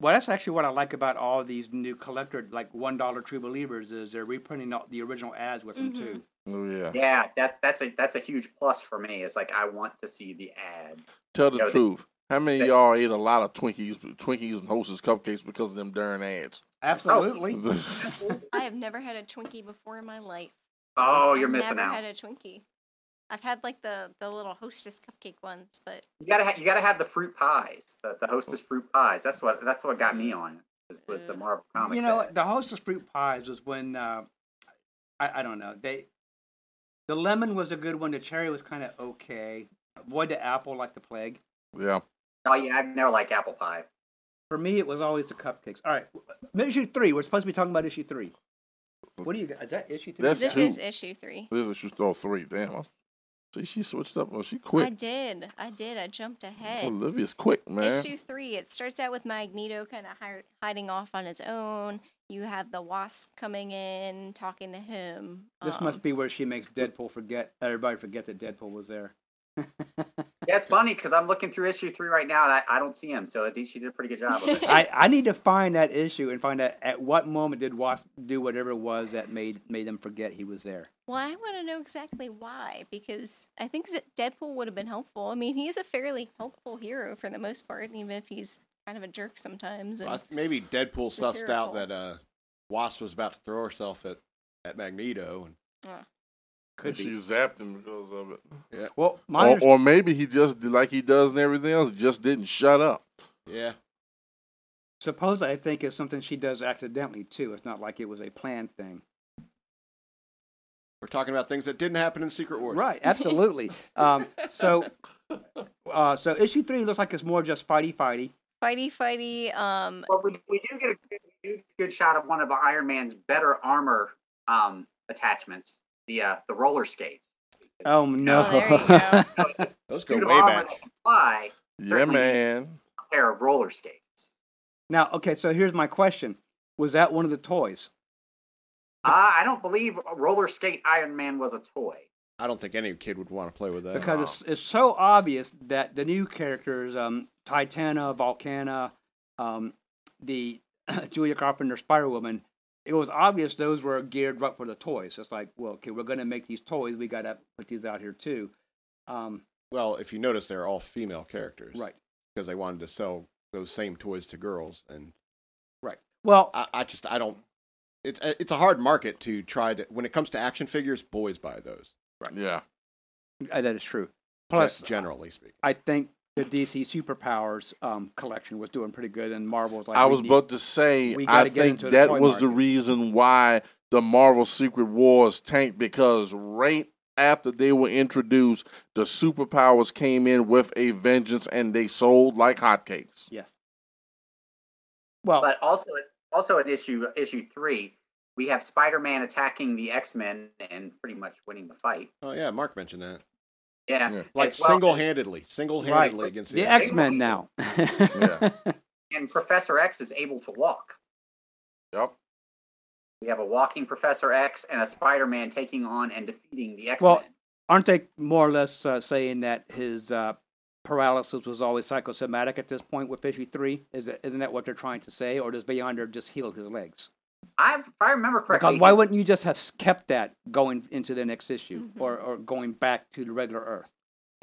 Well, that's actually what I like about all these new collector, like one dollar True Believers, is they're reprinting all the original ads with them Mhm. too. Oh yeah. Yeah, that that's a that's a huge plus for me. It's like I want to see the ads. Tell the Yo, they- truth. How many of they- y'all ate a lot of Twinkies, Twinkies and Hostess cupcakes because of them darn ads? Absolutely. I have never had a Twinkie before in my life. Oh, you're I've missing never out. had a Twinkie. I've had like the the little Hostess cupcake ones, but You gotta ha- you gotta have the fruit pies, the the Hostess fruit pies. That's what that's what got me on. Was, was the Marvel comics. you know, ad. the Hostess fruit pies was when uh, I, I don't know they. The lemon was a good one. The cherry was kind of okay. Avoid the apple like the plague. yeah. Oh yeah, I've never liked apple pie. For me, it was always the cupcakes. All right, issue three. We're supposed to be talking about issue three. What do you got? Is that issue three? That's this two. is issue three. This is issue all three. Damn. I- See, she switched up. Well, she I did. I did. I jumped ahead. Olivia's quick, man. Issue three. It starts out with Magneto kind of hiding off on his own. You have the Wasp coming in, talking to him. This Um, must be where she makes Deadpool forget. Everybody forget that Deadpool was there. Yeah, it's funny because I'm looking through issue three right now and I, I don't see him. So I think she did a pretty good job of it. I, I need to find that issue and find out at what moment did Wasp do whatever it was that made made them forget he was there. Well, I want to know exactly why because I think Deadpool would have been helpful. I mean, he is a fairly helpful hero for the most part, even if he's kind of a jerk sometimes. And I maybe Deadpool sussed Satirical. out that uh, Wasp was about to throw herself at, at Magneto. And Could and she zapped him because of it. Well, my Or, or maybe he just like he does and everything else, just didn't shut up. yeah, supposedly I think it's something she does accidentally too. It's not like it was a planned thing. we're talking about things that didn't happen in Secret Wars. Right, absolutely. um, so, uh, so issue three looks like it's more just fighty fighty. Fighty, fighty. Um, Well, we, we do get a good, we do get a good shot of one of Iron Man's better armor um, attachments, the uh, the roller skates. Oh no! Oh, there you go. Those go way back. that can fly, Yeah, man. a pair of roller skates. now, okay, so here's my question: Was that one of the toys? Uh, I don't believe roller skate Iron Man was a toy. I don't think any kid would want to play with that. Because it's, it's so obvious that the new characters, um, Titania, Volcana, um, the Julia Carpenter Spider Woman, it was obvious those were geared up for the toys. It's like, well, okay, we're going to make these toys. We got to put these out here too. Um, well, if you notice, they're all female characters. right, Because they wanted to sell those same toys to girls. And right. Well, I, I just, I don't. It's, it's a hard market to try to. When it comes to action figures, boys buy those. Yeah. uh, that is true. Plus, Plus, generally speaking. I think the DC Superpowers um, collection was doing pretty good, and Marvel was like, I was need- about to say, I think that toy was the reason why the Marvel Secret Wars tanked because right after they were introduced, the superpowers came in with a vengeance and they sold like hotcakes. yes. Well, But also, also at issue issue three, we have Spider-Man attacking the X-Men and pretty much winning the fight. Oh yeah, Mark mentioned that. Yeah, Yeah. Like well. single-handedly, single-handedly right, against the the X Men now. Yeah. and Professor X is able to walk. Yep. We have a walking Professor X and a Spider-Man taking on and defeating the X-Men. Well, Aren't they more or less uh, saying that his uh, paralysis was always psychosomatic at this point with issue three? Is it, isn't that what they're trying to say, or does Beyonder just heal his legs? I, if I remember correctly, Because why wouldn't you just have kept that going into the next issue, Mhm. or, or going back to the regular Earth?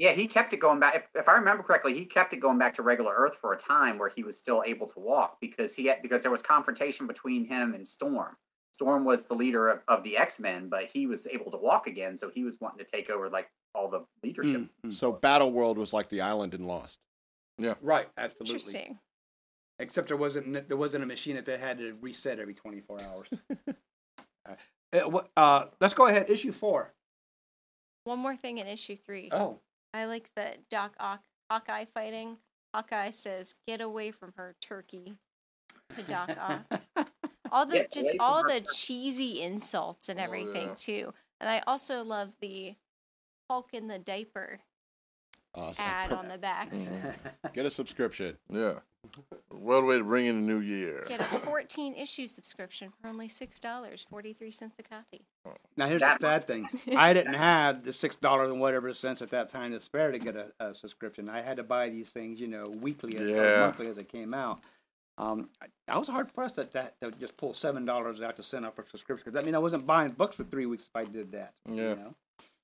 Yeah, he kept it going back. If, if I remember correctly, he kept it going back to regular Earth for a time where he was still able to walk because he had, because there was confrontation between him and Storm. Storm was the leader of, of the X Men, but he was able to walk again, so he was wanting to take over like all the leadership. Mm, mm. So Battle World was like the island in Lost. Yeah, right, absolutely. Interesting. Except there wasn't there wasn't a machine that they had to reset every twenty four hours. uh, uh, uh, let's go ahead. Issue four. One more thing in issue three. Oh, I like the Doc Ock, Hawkeye fighting. Hawkeye says, "Get away from her, Turkey." To Doc Ock. all the Get just all her, the cheesy insults and Oh, everything yeah. too. And I also love the Hulk in the diaper Awesome. ad on the back. Get a subscription. Yeah. What a way to bring in the new year. Get a 14 issue subscription for only six dollars, 43 cents a copy. now here's That the sad thing. I didn't have the six dollars and whatever cents at that time to spare to get a, a subscription. I had to buy these things, you know, weekly as or Yeah. monthly as they came out. Um, I, I was hard pressed at that to just pull seven dollars out to send up for subscription. 'cause I mean I wasn't buying books for three weeks if I did that. you Yeah. know?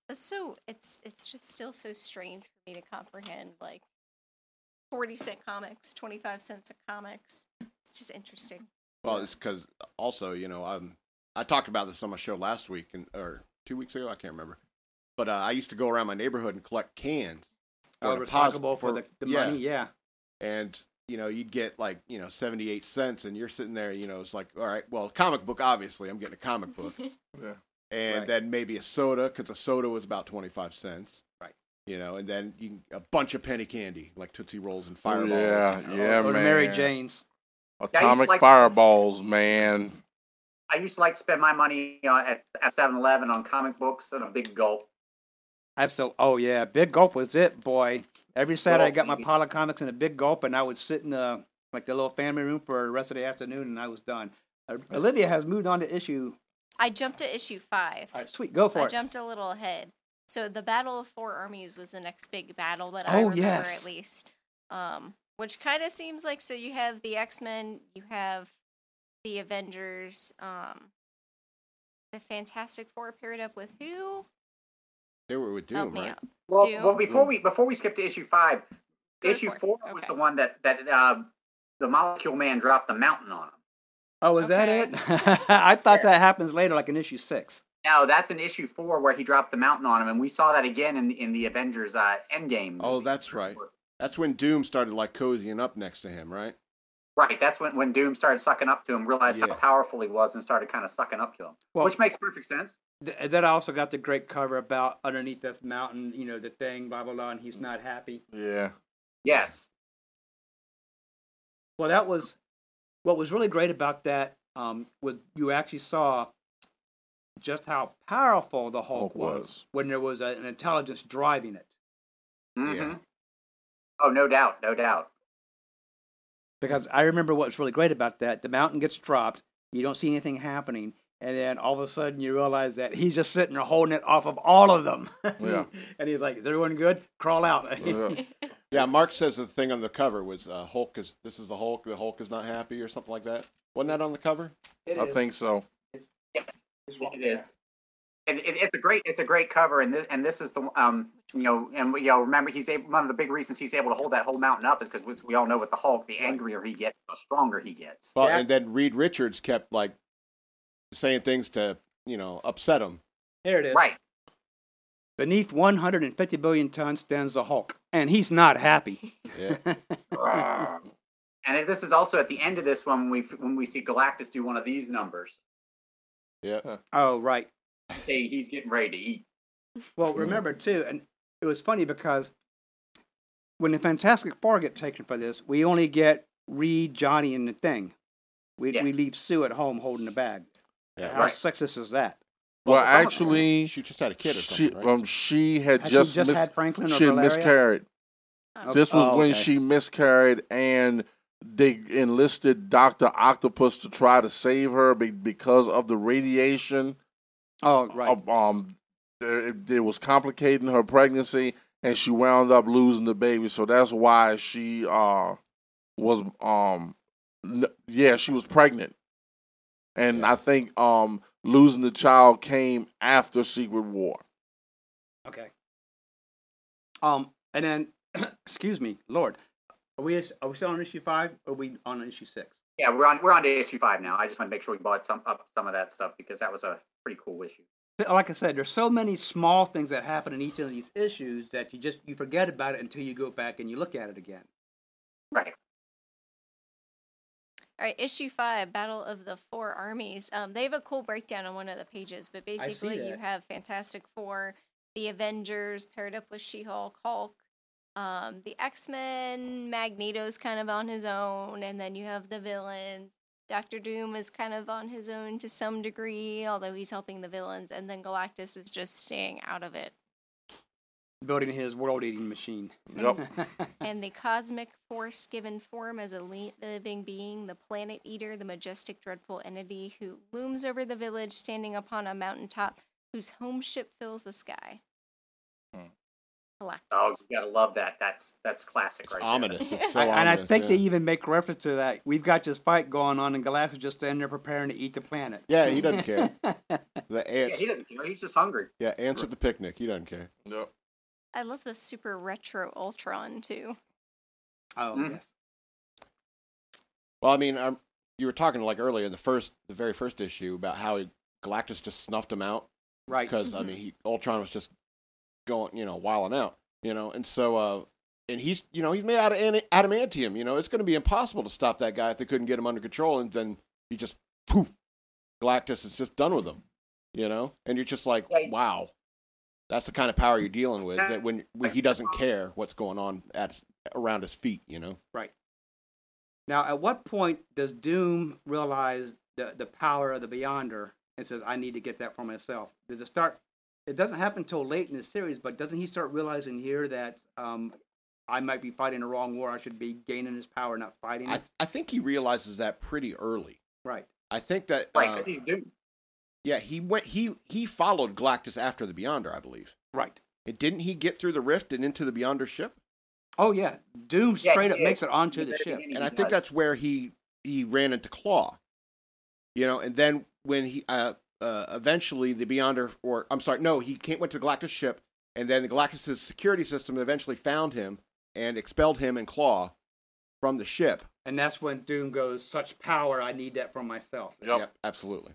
That's so it's it's just still so strange for me to comprehend like 40 cent comics, 25 cents a comics. It's just interesting. Well, it's because also, you know, um, I talked about this on my show last week and or two weeks ago. I can't remember. But uh, I used to go around my neighborhood and collect cans. Oh, for deposit- recyclable for, the, the yeah. money, yeah. and you know you'd get like you know 78 cents and you're sitting there you know it's like all right well comic book obviously i'm getting a comic book Yeah. and Right. then maybe a soda because a soda was about 25 cents Right. You know and then you can, a bunch of penny candy like tootsie rolls and fireballs yeah, and stuff. yeah, or man. Mary Jane's. Atomic like- fireballs, man. I used to like to spend my money uh, at at 7-Eleven on comic books and a big gulp. Absolutely. Oh yeah, Big Gulp was it, boy. Every Saturday I got my pile of comics in a Big Gulp, and I would sit in the like the little family room for the rest of the afternoon, and I was done. Uh, Olivia has moved on to issue. I jumped to issue 5. All right, sweet, go for I it. jumped a little ahead. So the Battle of Four Armies was the next big battle that I Oh, remember yes. at least. Um, which kind of seems like so you have the X Men, you have the Avengers, um, the Fantastic Four paired up with who? they were with doom right out. Well, Doom? well, before we before we skip to issue five, Go issue for it. four was Okay. the one that that uh, the Molecule Man dropped the mountain on him. oh, is that it? I thought that happens later, like in issue six. No, that's an issue four where he dropped the mountain on him, and we saw that again in in the Avengers uh, Endgame. oh movie. that's right that's when doom started like cozying up next to him right Right, that's when when Doom started sucking up to him, realized Yeah. how powerful he was, and started kind of sucking up to him, Well- which makes perfect sense. Th- That also got the great cover about underneath this mountain, you know, the thing, blah blah blah, and he's not happy. Yeah. Yes, Well, that was what was really great about that. Um, was you actually saw just how powerful the Hulk, Hulk was, was. when there was a, an intelligence driving it. hmm Yeah. Oh, no doubt, no doubt. Because I remember what was really great about that. The mountain gets dropped, you don't see anything happening, and then all of a sudden you realize that he's just sitting there holding it off of all of them. Yeah. and he's like, "Is everyone good? Crawl out." Yeah. yeah mark says the thing on the cover was uh, hulk is this is the hulk the hulk is not happy or something like that wasn't that on the cover It I is. think so. Yes, It's wrong it is. And it, it's a great, it's a great cover, and this, and this is the, um, you know, and you know, remember he's able, one of the big reasons he's able to hold that whole mountain up is because we, we all know with the Hulk, the angrier he gets, the stronger he gets. well Yeah. and then reed richards kept like saying things to you know upset him Here it is. Right. Beneath 150 billion tons stands the Hulk, and he's not happy. Yeah. and this is also at the end of this one when we when we see Galactus do one of these numbers. Yeah. oh, right. Hey, he's getting ready to eat. Well, remember too, and it was funny because when the Fantastic Four get taken for this, we only get Reed, Johnny, and the Thing. We Yeah. we leave Sue at home holding the bag. Yeah. How Right. sexist is that? Well, Well, actually, She just had a kid or she something, right? um she had Had just, she just mis- had Franklin or she had miscarried. Oh. This was Oh, when she miscarried, and they enlisted Doctor Octopus to try to save her because of the radiation. Oh, right. Uh, Um, it, it was complicating her pregnancy, and she wound up losing the baby. So that's why she uh was um n- yeah she was pregnant, and. I think um losing the child came after Secret War. Okay. Um, and then, excuse me, Lord, are we are we still on issue five? Or are we on issue six? Yeah, we're on we're on to issue five now. I just want to make sure we bought some up some of that stuff because that was a pretty cool issue. Like I said, there's so many small things that happen in each of these issues that you just you forget about it until you go back and you look at it again. Right. All right, issue five, Battle of the Four Armies. Um, they have a cool breakdown on one of the pages, but basically you have Fantastic Four, the Avengers paired up with She-Hulk, Hulk, um, the X-Men, Magneto's kind of on his own, and then you have the villains. Doctor Doom is kind of on his own to some degree, although he's helping the villains, and then Galactus is just staying out of it. Building his world-eating machine. Yep. and the cosmic force given form as a living being, the planet eater, the majestic, dreadful entity who looms over the village, standing upon a mountaintop, whose home ship fills the sky. Hmm. Galactus. Oh, you gotta love that. That's that's classic It's right there. ominous. It's so I- and I think yeah. they even make reference to that. We've got this fight going on, and Galactus just standing there preparing to eat the planet. Yeah, he doesn't care. The ants. Yeah, he doesn't care. He's just hungry. Yeah, ants at the picnic. He doesn't care. Yep. I love the super retro Ultron too. oh Mhm. yes. Well, I mean, um, you were talking like earlier in the first, the very first issue about how he, Galactus just snuffed him out Right. because I mean, he Ultron was just going, you know, wilding out, you know, and so, uh, and he's, you know, he's made out of adamantium. You know, it's going to be impossible to stop that guy if they couldn't get him under control, and then he just, poof, Galactus is just done with him, you know, and you're just like, wow, that's the kind of power you're dealing with that when, when he doesn't care what's going on at around his feet, you know. Right. Now, at what point does Doom realize the, the power of the Beyonder and says, I need to get that for myself? Does it start? It doesn't happen until late in the series, but doesn't he start realizing here that um, I might be fighting the wrong war? I should be gaining his power, not fighting I, it? I think he realizes that pretty early. Right. I think that Right, uh, because he's doomed. yeah, he went he he followed Galactus after the Beyonder, I believe. Right. And didn't he get through the rift and into the Beyonder ship? Oh, yeah. Doom Yeah, straight up did. makes it onto In the ship. And I think does. that's where he he ran into Klaw. You know, and then when he uh, uh eventually the Beyonder or I'm sorry, no, he came went to the Galactus ship and then the Galactus's security system eventually found him and expelled him and Klaw from the ship. And that's when Doom goes, such power, I need that for myself. Yep. absolutely.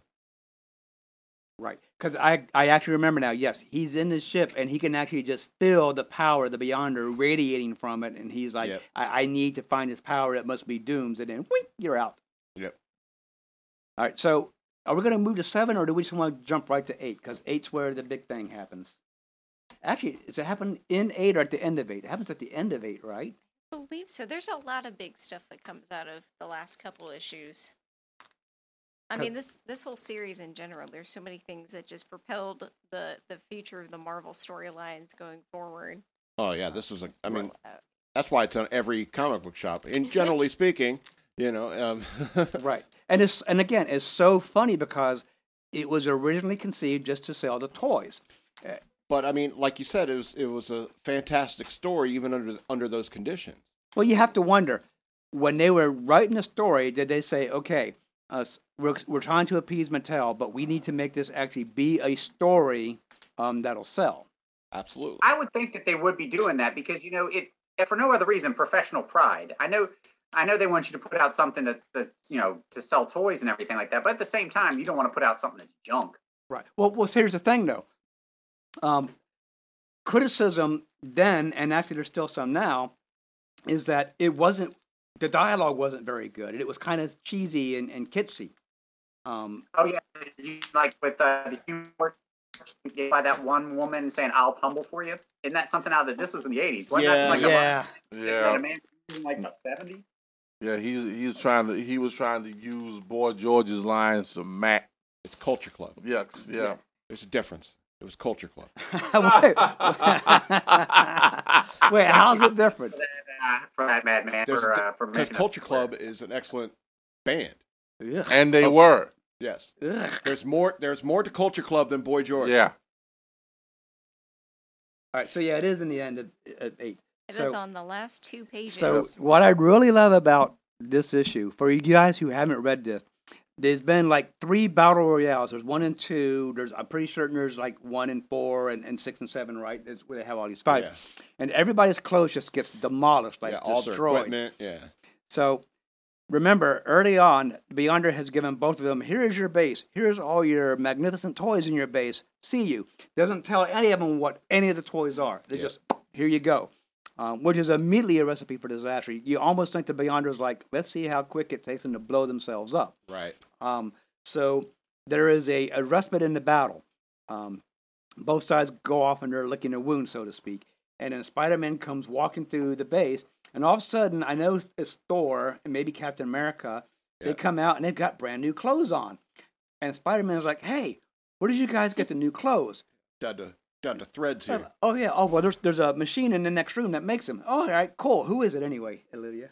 Right. Because I, I actually remember now, yes, he's in the ship and he can actually just feel the power of the Beyonder radiating from it. And he's like, Yep. I, I need to find this power. It must be Doom's. And then, wink, you're out. Yep. All right. So are we going to move to seven or do we just want to jump right to eight? Because eight's where the big thing happens. Actually, does it happen in eight or at the end of eight? It happens at the end of eight, right? I believe so. There's a lot of big stuff that comes out of the last couple issues. I mean, this this whole series in general. There's so many things that just propelled the the future of the Marvel storylines going forward. Oh yeah, this was a I mean Uh, that's why it's on every comic book shop. And generally speaking, you know, um, Right. And it's and again, it's so funny because it was originally conceived just to sell the toys. But I mean, like you said, it was it was a fantastic story even under under those conditions. Well, you have to wonder when they were writing the story, did they say, okay, us we're, we're trying to appease Mattel, but we need to make this actually be a story um, that'll sell? Absolutely. I would think that they would be doing that because you know it if for no other reason professional pride. I know I know they want you to put out something that, that's you know to sell toys and everything like that, but at the same time you don't want to put out something that's junk. Right. Well, well, here's the thing, though. Um, criticism then, and actually there's still some now, is that it wasn't the dialogue wasn't very good. It was kind of cheesy and, and kitsy. Um, Oh yeah, you, like with uh, the humor by that one woman saying "I'll tumble for you." Isn't that something out of the? This was in the eighties. Wasn't Yeah. that like yeah, a, Yeah, a man in like the seventies? Yeah. He's he's trying to he was trying to use Boy George's lines to Mac. It's Culture Club. Yeah, yeah. There's a difference. It was Culture Club. Wait, Wait, how's it different? For that, uh, for that madman There's for a uh, for Because Culture up- Club is an excellent band. Ugh. And they were. Yes. Ugh. There's more. There's more to Culture Club than Boy George. Yeah. All right, so yeah, it is in the end at, at eight. It is So- on the last two pages. So what I really love about this issue, for you guys who haven't read this, there's been like three battle royales. There's one and two. There's I'm pretty certain there's like one and four and, and six and seven, right? That's where they have all these fights. Yeah. And everybody's clothes just gets demolished, like yeah. All their destroyed. equipment. Yeah. So remember, early on, Beyonder has given both of them, here's your base. Here's all your magnificent toys in your base. See you. Doesn't tell any of them what any of the toys are. They Yeah. just, here you go. Um, which is immediately a recipe for disaster. You almost think the Beyonders like, let's see how quick it takes them to blow themselves up. Right. Um, so there is a, respite in the battle. Um, both sides go off and they're licking a wound, so to speak. And then Spider Man comes walking through the base, and all of a sudden, I know it's Thor and maybe Captain America. They Yeah. come out and they've got brand new clothes on. And Spider Man's like, hey, where did you guys get the new clothes? To down to threads here. Oh, yeah. Oh, well, there's, there's a machine in the next room that makes them. Oh, all right, cool. Who is it anyway, Olivia?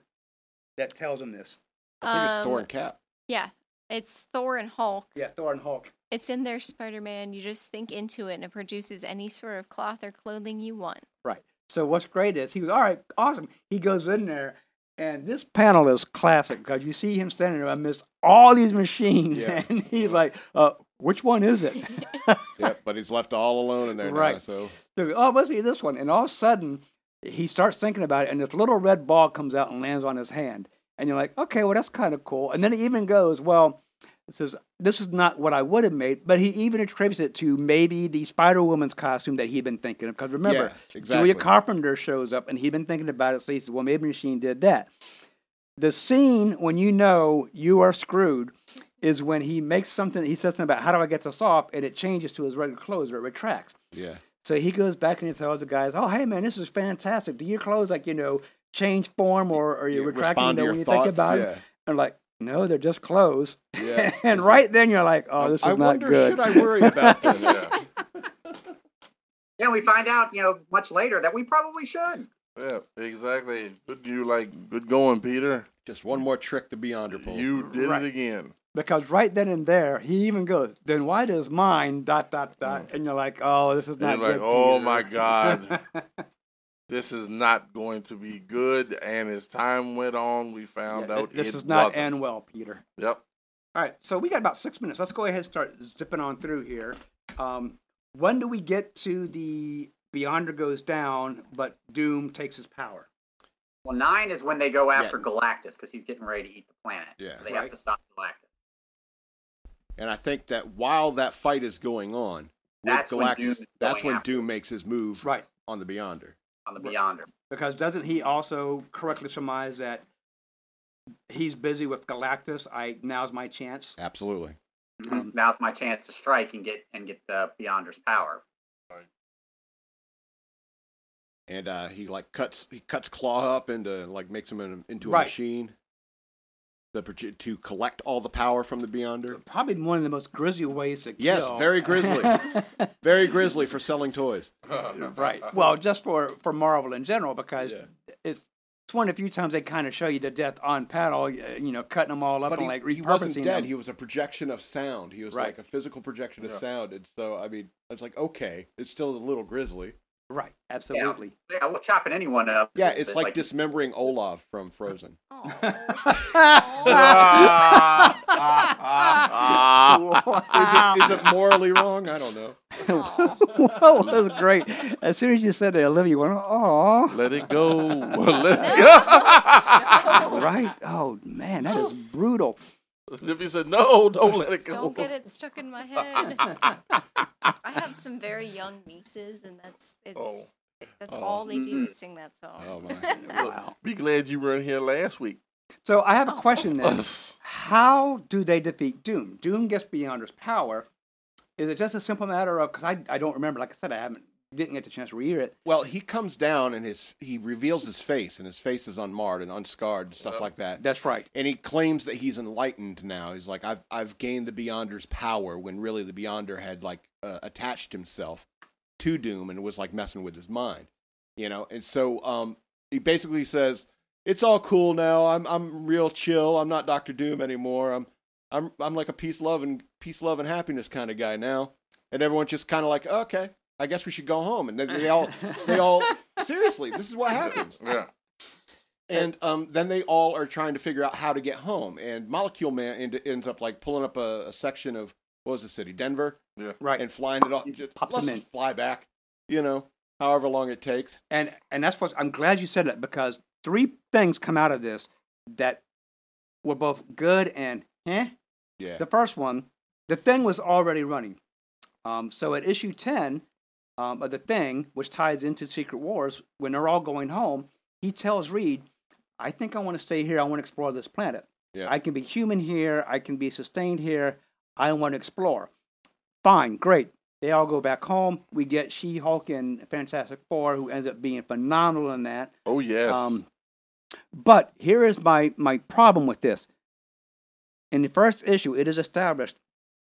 That tells them this. I think it's Thor Um, and Cap. yeah, it's Thor and Hulk. Yeah, Thor and Hulk. It's in there, Spider Man. You just think into it and it produces any sort of cloth or clothing you want. Right. So what's great is he was all right, awesome. He goes in there, and this panel is classic because you see him standing there amidst all these machines, Yeah. and he's like, uh, "Which one is it?" Yep. But he's left all alone in there now. So So, oh, it must be this one. And all of a sudden, he starts thinking about it, and this little red ball comes out and lands on his hand. And you're like, okay, well, that's kind of cool. And then he even goes, well, it says, this is not what I would have made, but he even attributes it to maybe the Spider Woman's costume that he'd been thinking of. Because remember, yeah, exactly. Julia Carpenter shows up, and he'd been thinking about it, so he says, well, maybe Machine did that. The scene when you know you are screwed is when he makes something, he says something about, how do I get this off? And it changes to his regular clothes, or it retracts. yeah. So he goes back and he tells the guys, "Oh, hey man, this is fantastic. Do your clothes like you know change form or are you Yeah, retracting them your when you thoughts, think about yeah. it?" And like, no, they're just clothes. Yeah. and right then you're like, "Oh, this is I not wonder good." should I worry about this? Yeah. Yeah, we find out, you know, much later that we probably should. Yeah, exactly. Good you like good going, Peter. Just one more trick the Beyonder pull. You did Right. it again. because right then and there he even goes, "Then why does mine dot dot dot?" And you're like, "Oh, this is Mm. You're not like, good." "Oh Peter." my God." This is not going to be good. And as time went on, we found Yeah, out this it does not wasn't. end well, Peter. Yep. All right, so we got about six minutes. Let's go ahead and start zipping on through here. Um, when do we get to the Beyonder goes down, but Doom takes his power? Well, nine is when they go after Yeah. Galactus because he's getting ready to eat the planet. Yeah. so they Right. have to stop Galactus. And I think that while that fight is going on, with That's when Doom that's when after Doom makes his move Right, on the Beyonder. on the Right. Beyonder. because doesn't he also correctly surmise that he's busy with Galactus? I now's my chance. Absolutely. Um, Now's my chance to strike and get and get the Beyonder's power. And uh, he like cuts he cuts Klaw up into like makes him in, into a Right. machine. The, to collect all the power from the Beyonder. Probably one of the most grisly ways to Yes, kill. very grisly. Very grisly for selling toys. right. Well, just for for Marvel in general, because Yeah. it's it's one of the few times they kind of show you the death on panel. uh, You know, cutting them all up But and he, like he wasn't dead. them. He was a projection of sound. He was Right. like a physical projection of Yeah. sound. And so, I mean, it's like, okay, it's still a little grisly. Right. Absolutely. Yeah, we're chopping anyone up. Yeah, it's like, like dismembering Olaf from Frozen. Oh. Is, it, is it morally wrong? I don't know. well, that was great. As soon as you said that, Olivia went, "Oh, Let it go. Let it go. right. Oh man, that is brutal." Nippy said, "No, don't let it go." Don't get it stuck in my head. I have some very young nieces, and that's it's Oh. that's Oh. all they do Mhm. is sing that song. Oh my. Wow. Be glad you weren't here last week. So I have a Oh. question then. How do they defeat Doom? Doom gets Beyonder's power. Is it just a simple matter of because I, I don't remember? Like I said, I haven't didn't get the chance to read it. Well, he comes down and his he reveals his face, and his face is unmarred and unscarred and stuff Yep. like that. That's right. And he claims that he's enlightened now. He's like, I've I've gained the Beyonder's power, when really the Beyonder had like uh, attached himself to Doom and was like messing with his mind, you know. And so um, he basically says, "It's all cool now. I'm I'm real chill. I'm not Doctor Doom anymore. I'm I'm I'm like a peace, love, and peace, love, and happiness kind of guy now." And everyone's just kind of like, "Okay, I guess we should go home." And then they all they all seriously, this is what happens. Yeah. And um, then they all are trying to figure out how to get home. And Molecule Man end, ends up like pulling up a, a section of what was the city, Denver, yeah, Right. and flying it off. Just, Pops let's them in. just fly back. You know, however long it takes. And and that's what I'm glad you said that because three things come out of this that were both good and eh. Yeah. The first one, the thing was already running. Um, so at issue ten um, of the thing, which ties into Secret Wars, when they're all going home, he tells Reed, "I think I want to stay here. I want to explore this planet. Yeah. I can be human here. I can be sustained here. I want to explore." Fine, great. They all go back home. We get She-Hulk and Fantastic Four, who ends up being phenomenal in that. Oh yes. Um, but here is my, my problem with this. In the first issue, it is established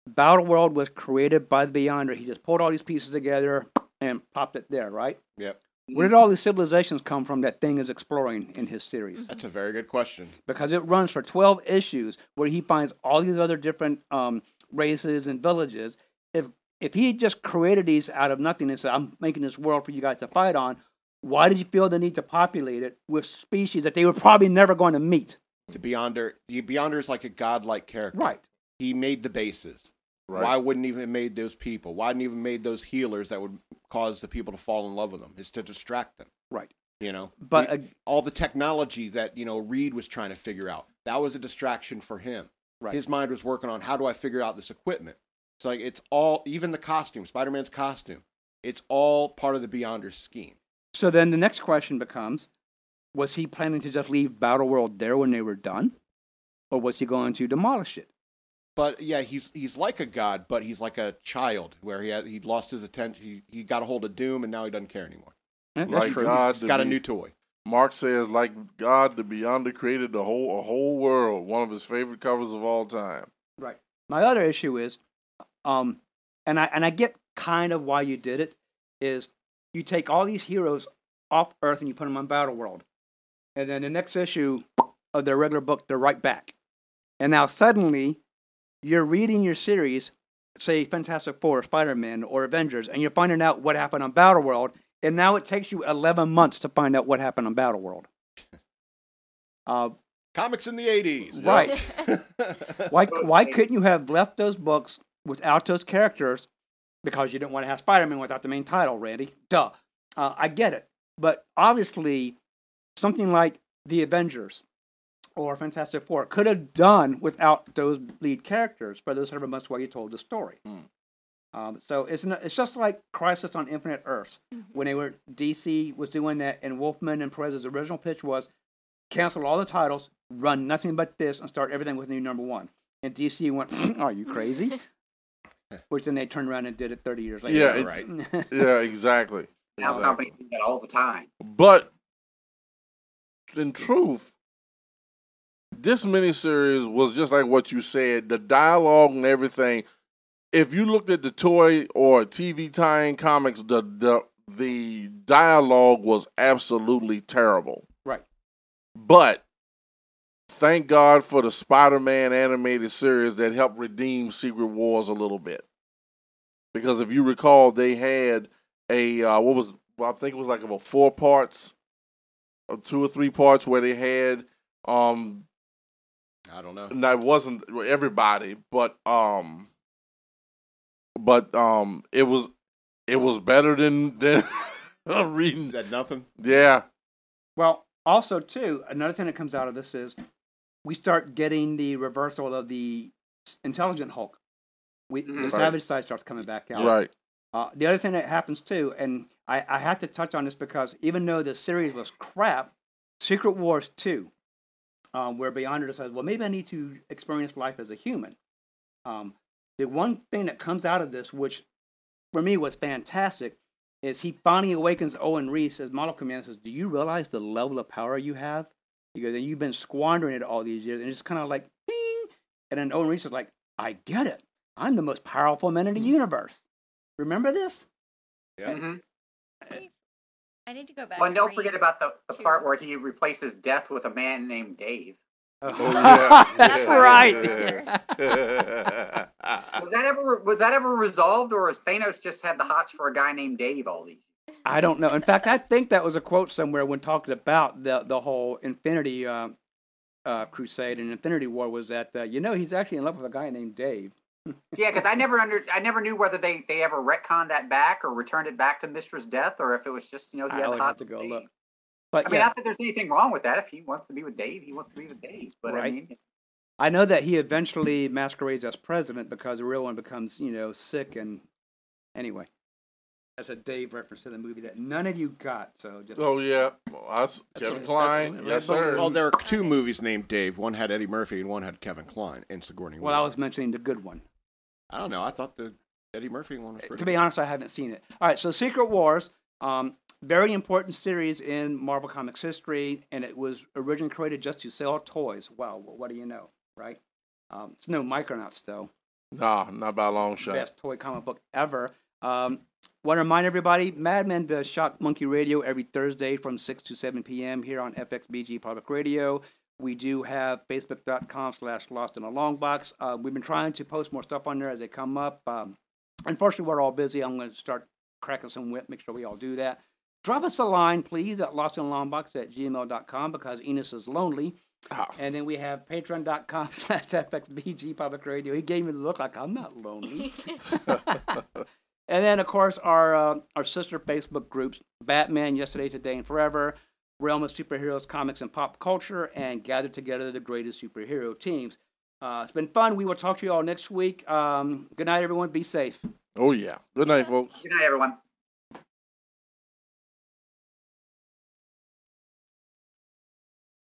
Battle World was created by the Beyonder. He just pulled all these pieces together and popped it there, right? Yep. Where did all these civilizations come from that thing is exploring in his series? That's a very good question. Because it runs for 12 issues where he finds all these other different um, races and villages. If if he just created these out of nothing and said, I'm making this world for you guys to fight on, why did you feel the need to populate it with species that they were probably never going to meet? The Beyonder, the Beyonder is like a godlike character. Right. He made the bases. right. Why wouldn't he even have made those people? Why didn't he even made those healers that would cause the people to fall in love with them? Is to distract them. Right. You know. But He- uh, all the technology that you know Reed was trying to figure out that was a distraction for him. Right. His mind was working on how do I figure out this equipment. It's like it's all even the costume, Spider Man's costume. It's all part of the Beyonder scheme. so then the next question becomes was he planning to just leave Battle World there when they were done? Or was he going to demolish it? But yeah, he's he's like a god, but he's like a child where he had he lost his attention. He he got a hold of Doom, and now he doesn't care anymore. That's Like true. God He's to got a new toy. Mark says, like God, the Beyonder created the whole a whole world. One of his favorite covers of all time. Right. My other issue is, um, and I and I get kind of why you did it, is you take all these heroes off Earth and you put them on Battle World, and then the next issue of their regular book they're right back, and now suddenly you're reading your series, say Fantastic Four, Spider Man, or Avengers, and you're finding out what happened on Battleworld, and now it takes you 11 months to find out what happened on Battleworld. Uh, Comics in the eighties. Right. Why why couldn't you have left those books without those characters? Because you didn't want to have Spider Man without the main title, Randy. Duh. Uh, I get it, but obviously, something like the Avengers or Fantastic Four could have done without those lead characters for those several months while you told the story. Hmm. Um, so it's not, it's just like Crisis on Infinite Earths when they were DC was doing that, and Wolfman and Perez's original pitch was cancel all the titles, run nothing but this, and start everything with new number one. And DC went, "Are you crazy?" Which then they turned around and did it 30 years later. Yeah, it- right. Yeah, exactly. Now exactly. companies do that all the time. But in truth, this miniseries was just like what you said. The dialogue and everything. If you looked at the toy or TV tie-in comics, the the the dialogue was absolutely terrible. Right. But thank God for the Spider-Man animated series that helped redeem Secret Wars a little bit. Because if you recall, they had a uh, what was well, I think it was like about four parts, or two or three parts where they had um I don't know. no, it wasn't everybody, but um, but um, it was it was better than than reading. That nothing? Yeah, Well, also too, another thing that comes out of this is we start getting the reversal of the intelligent Hulk. We. The Right. Savage side starts coming back out. Right. Uh, the other thing that happens too, and I, I had to touch on this because even though the series was crap, Secret Wars 2, um, where Beyonder decides, well, maybe I need to experience life as a human. Um, the one thing that comes out of this, which for me was fantastic, is he finally awakens Owen Reece as model commander and says, Do you realize the level of power you have? He goes, And you've been squandering it all these years. And it's kind of like, Bing! And then Owen Reece is like, I get it. I'm the most powerful man in the universe. Remember this? Yeah. Mhm. I need to go back. Well, and and don't forget about the, the two. part where he replaces death with a man named Dave. Oh, yeah. That right. Was that ever was that ever resolved, or has Thanos just had the hots for a guy named Dave all these? I don't know. In fact, I think that was a quote somewhere when talking about the the whole Infinity uh, uh, Crusade and Infinity War was that uh, you know he's actually in love with a guy named Dave. Yeah, because I never under I never knew whether they they ever retconned that back or returned it back to Mistress Death, or if it was just you know he I had the would hot have to go Dave. look. But I mean, yeah, not that there's anything wrong with that. If he wants to be with Dave, he wants to be with Dave. But I mean, I know that he eventually masquerades as president because the real one becomes you know sick and anyway. That's a Dave reference to the movie that none of you got. So just oh yeah, Us, That's Kevin a- Kline. that's a- yes, well, sir. Well, there are two movies named Dave. One had Eddie Murphy and one had Kevin Kline and Sigourney well, I was mentioning the good one. I don't know. I thought the Eddie Murphy one was pretty. to be honest, I haven't seen it. All right, so Secret Wars, um, very important series in Marvel Comics history, and it was originally created just to sell toys. Wow, well, what do you know, right? Um, it's no Micronauts though. nah, not by a long shot. Best toy comic book ever. Um, Want to remind everybody, Madman does Shock Monkey Radio every Thursday from 6 to 7 p.m. here on FXBG Public Radio. We do have facebook.com slash lost in a long box. Uh, we've been trying to post more stuff on there as they come up. Um, unfortunately, we're all busy. I'm going to start cracking some whip, make sure we all do that. Drop us a line, please, at lostinalongbox at gmail.com because Enos is lonely. Ah. And then we have patreon.com slash FXBG Public Radio. He gave me the look like I'm not lonely. and then, of course, our uh, our sister Facebook groups Batman, Yesterday, Today, and Forever, Realm of Superheroes, Comics, and Pop Culture, and gather together the greatest superhero teams. Uh, it's been fun. We will talk to you all next week. Um, good night, everyone. Be safe. Oh yeah. Good night, folks. good night, everyone.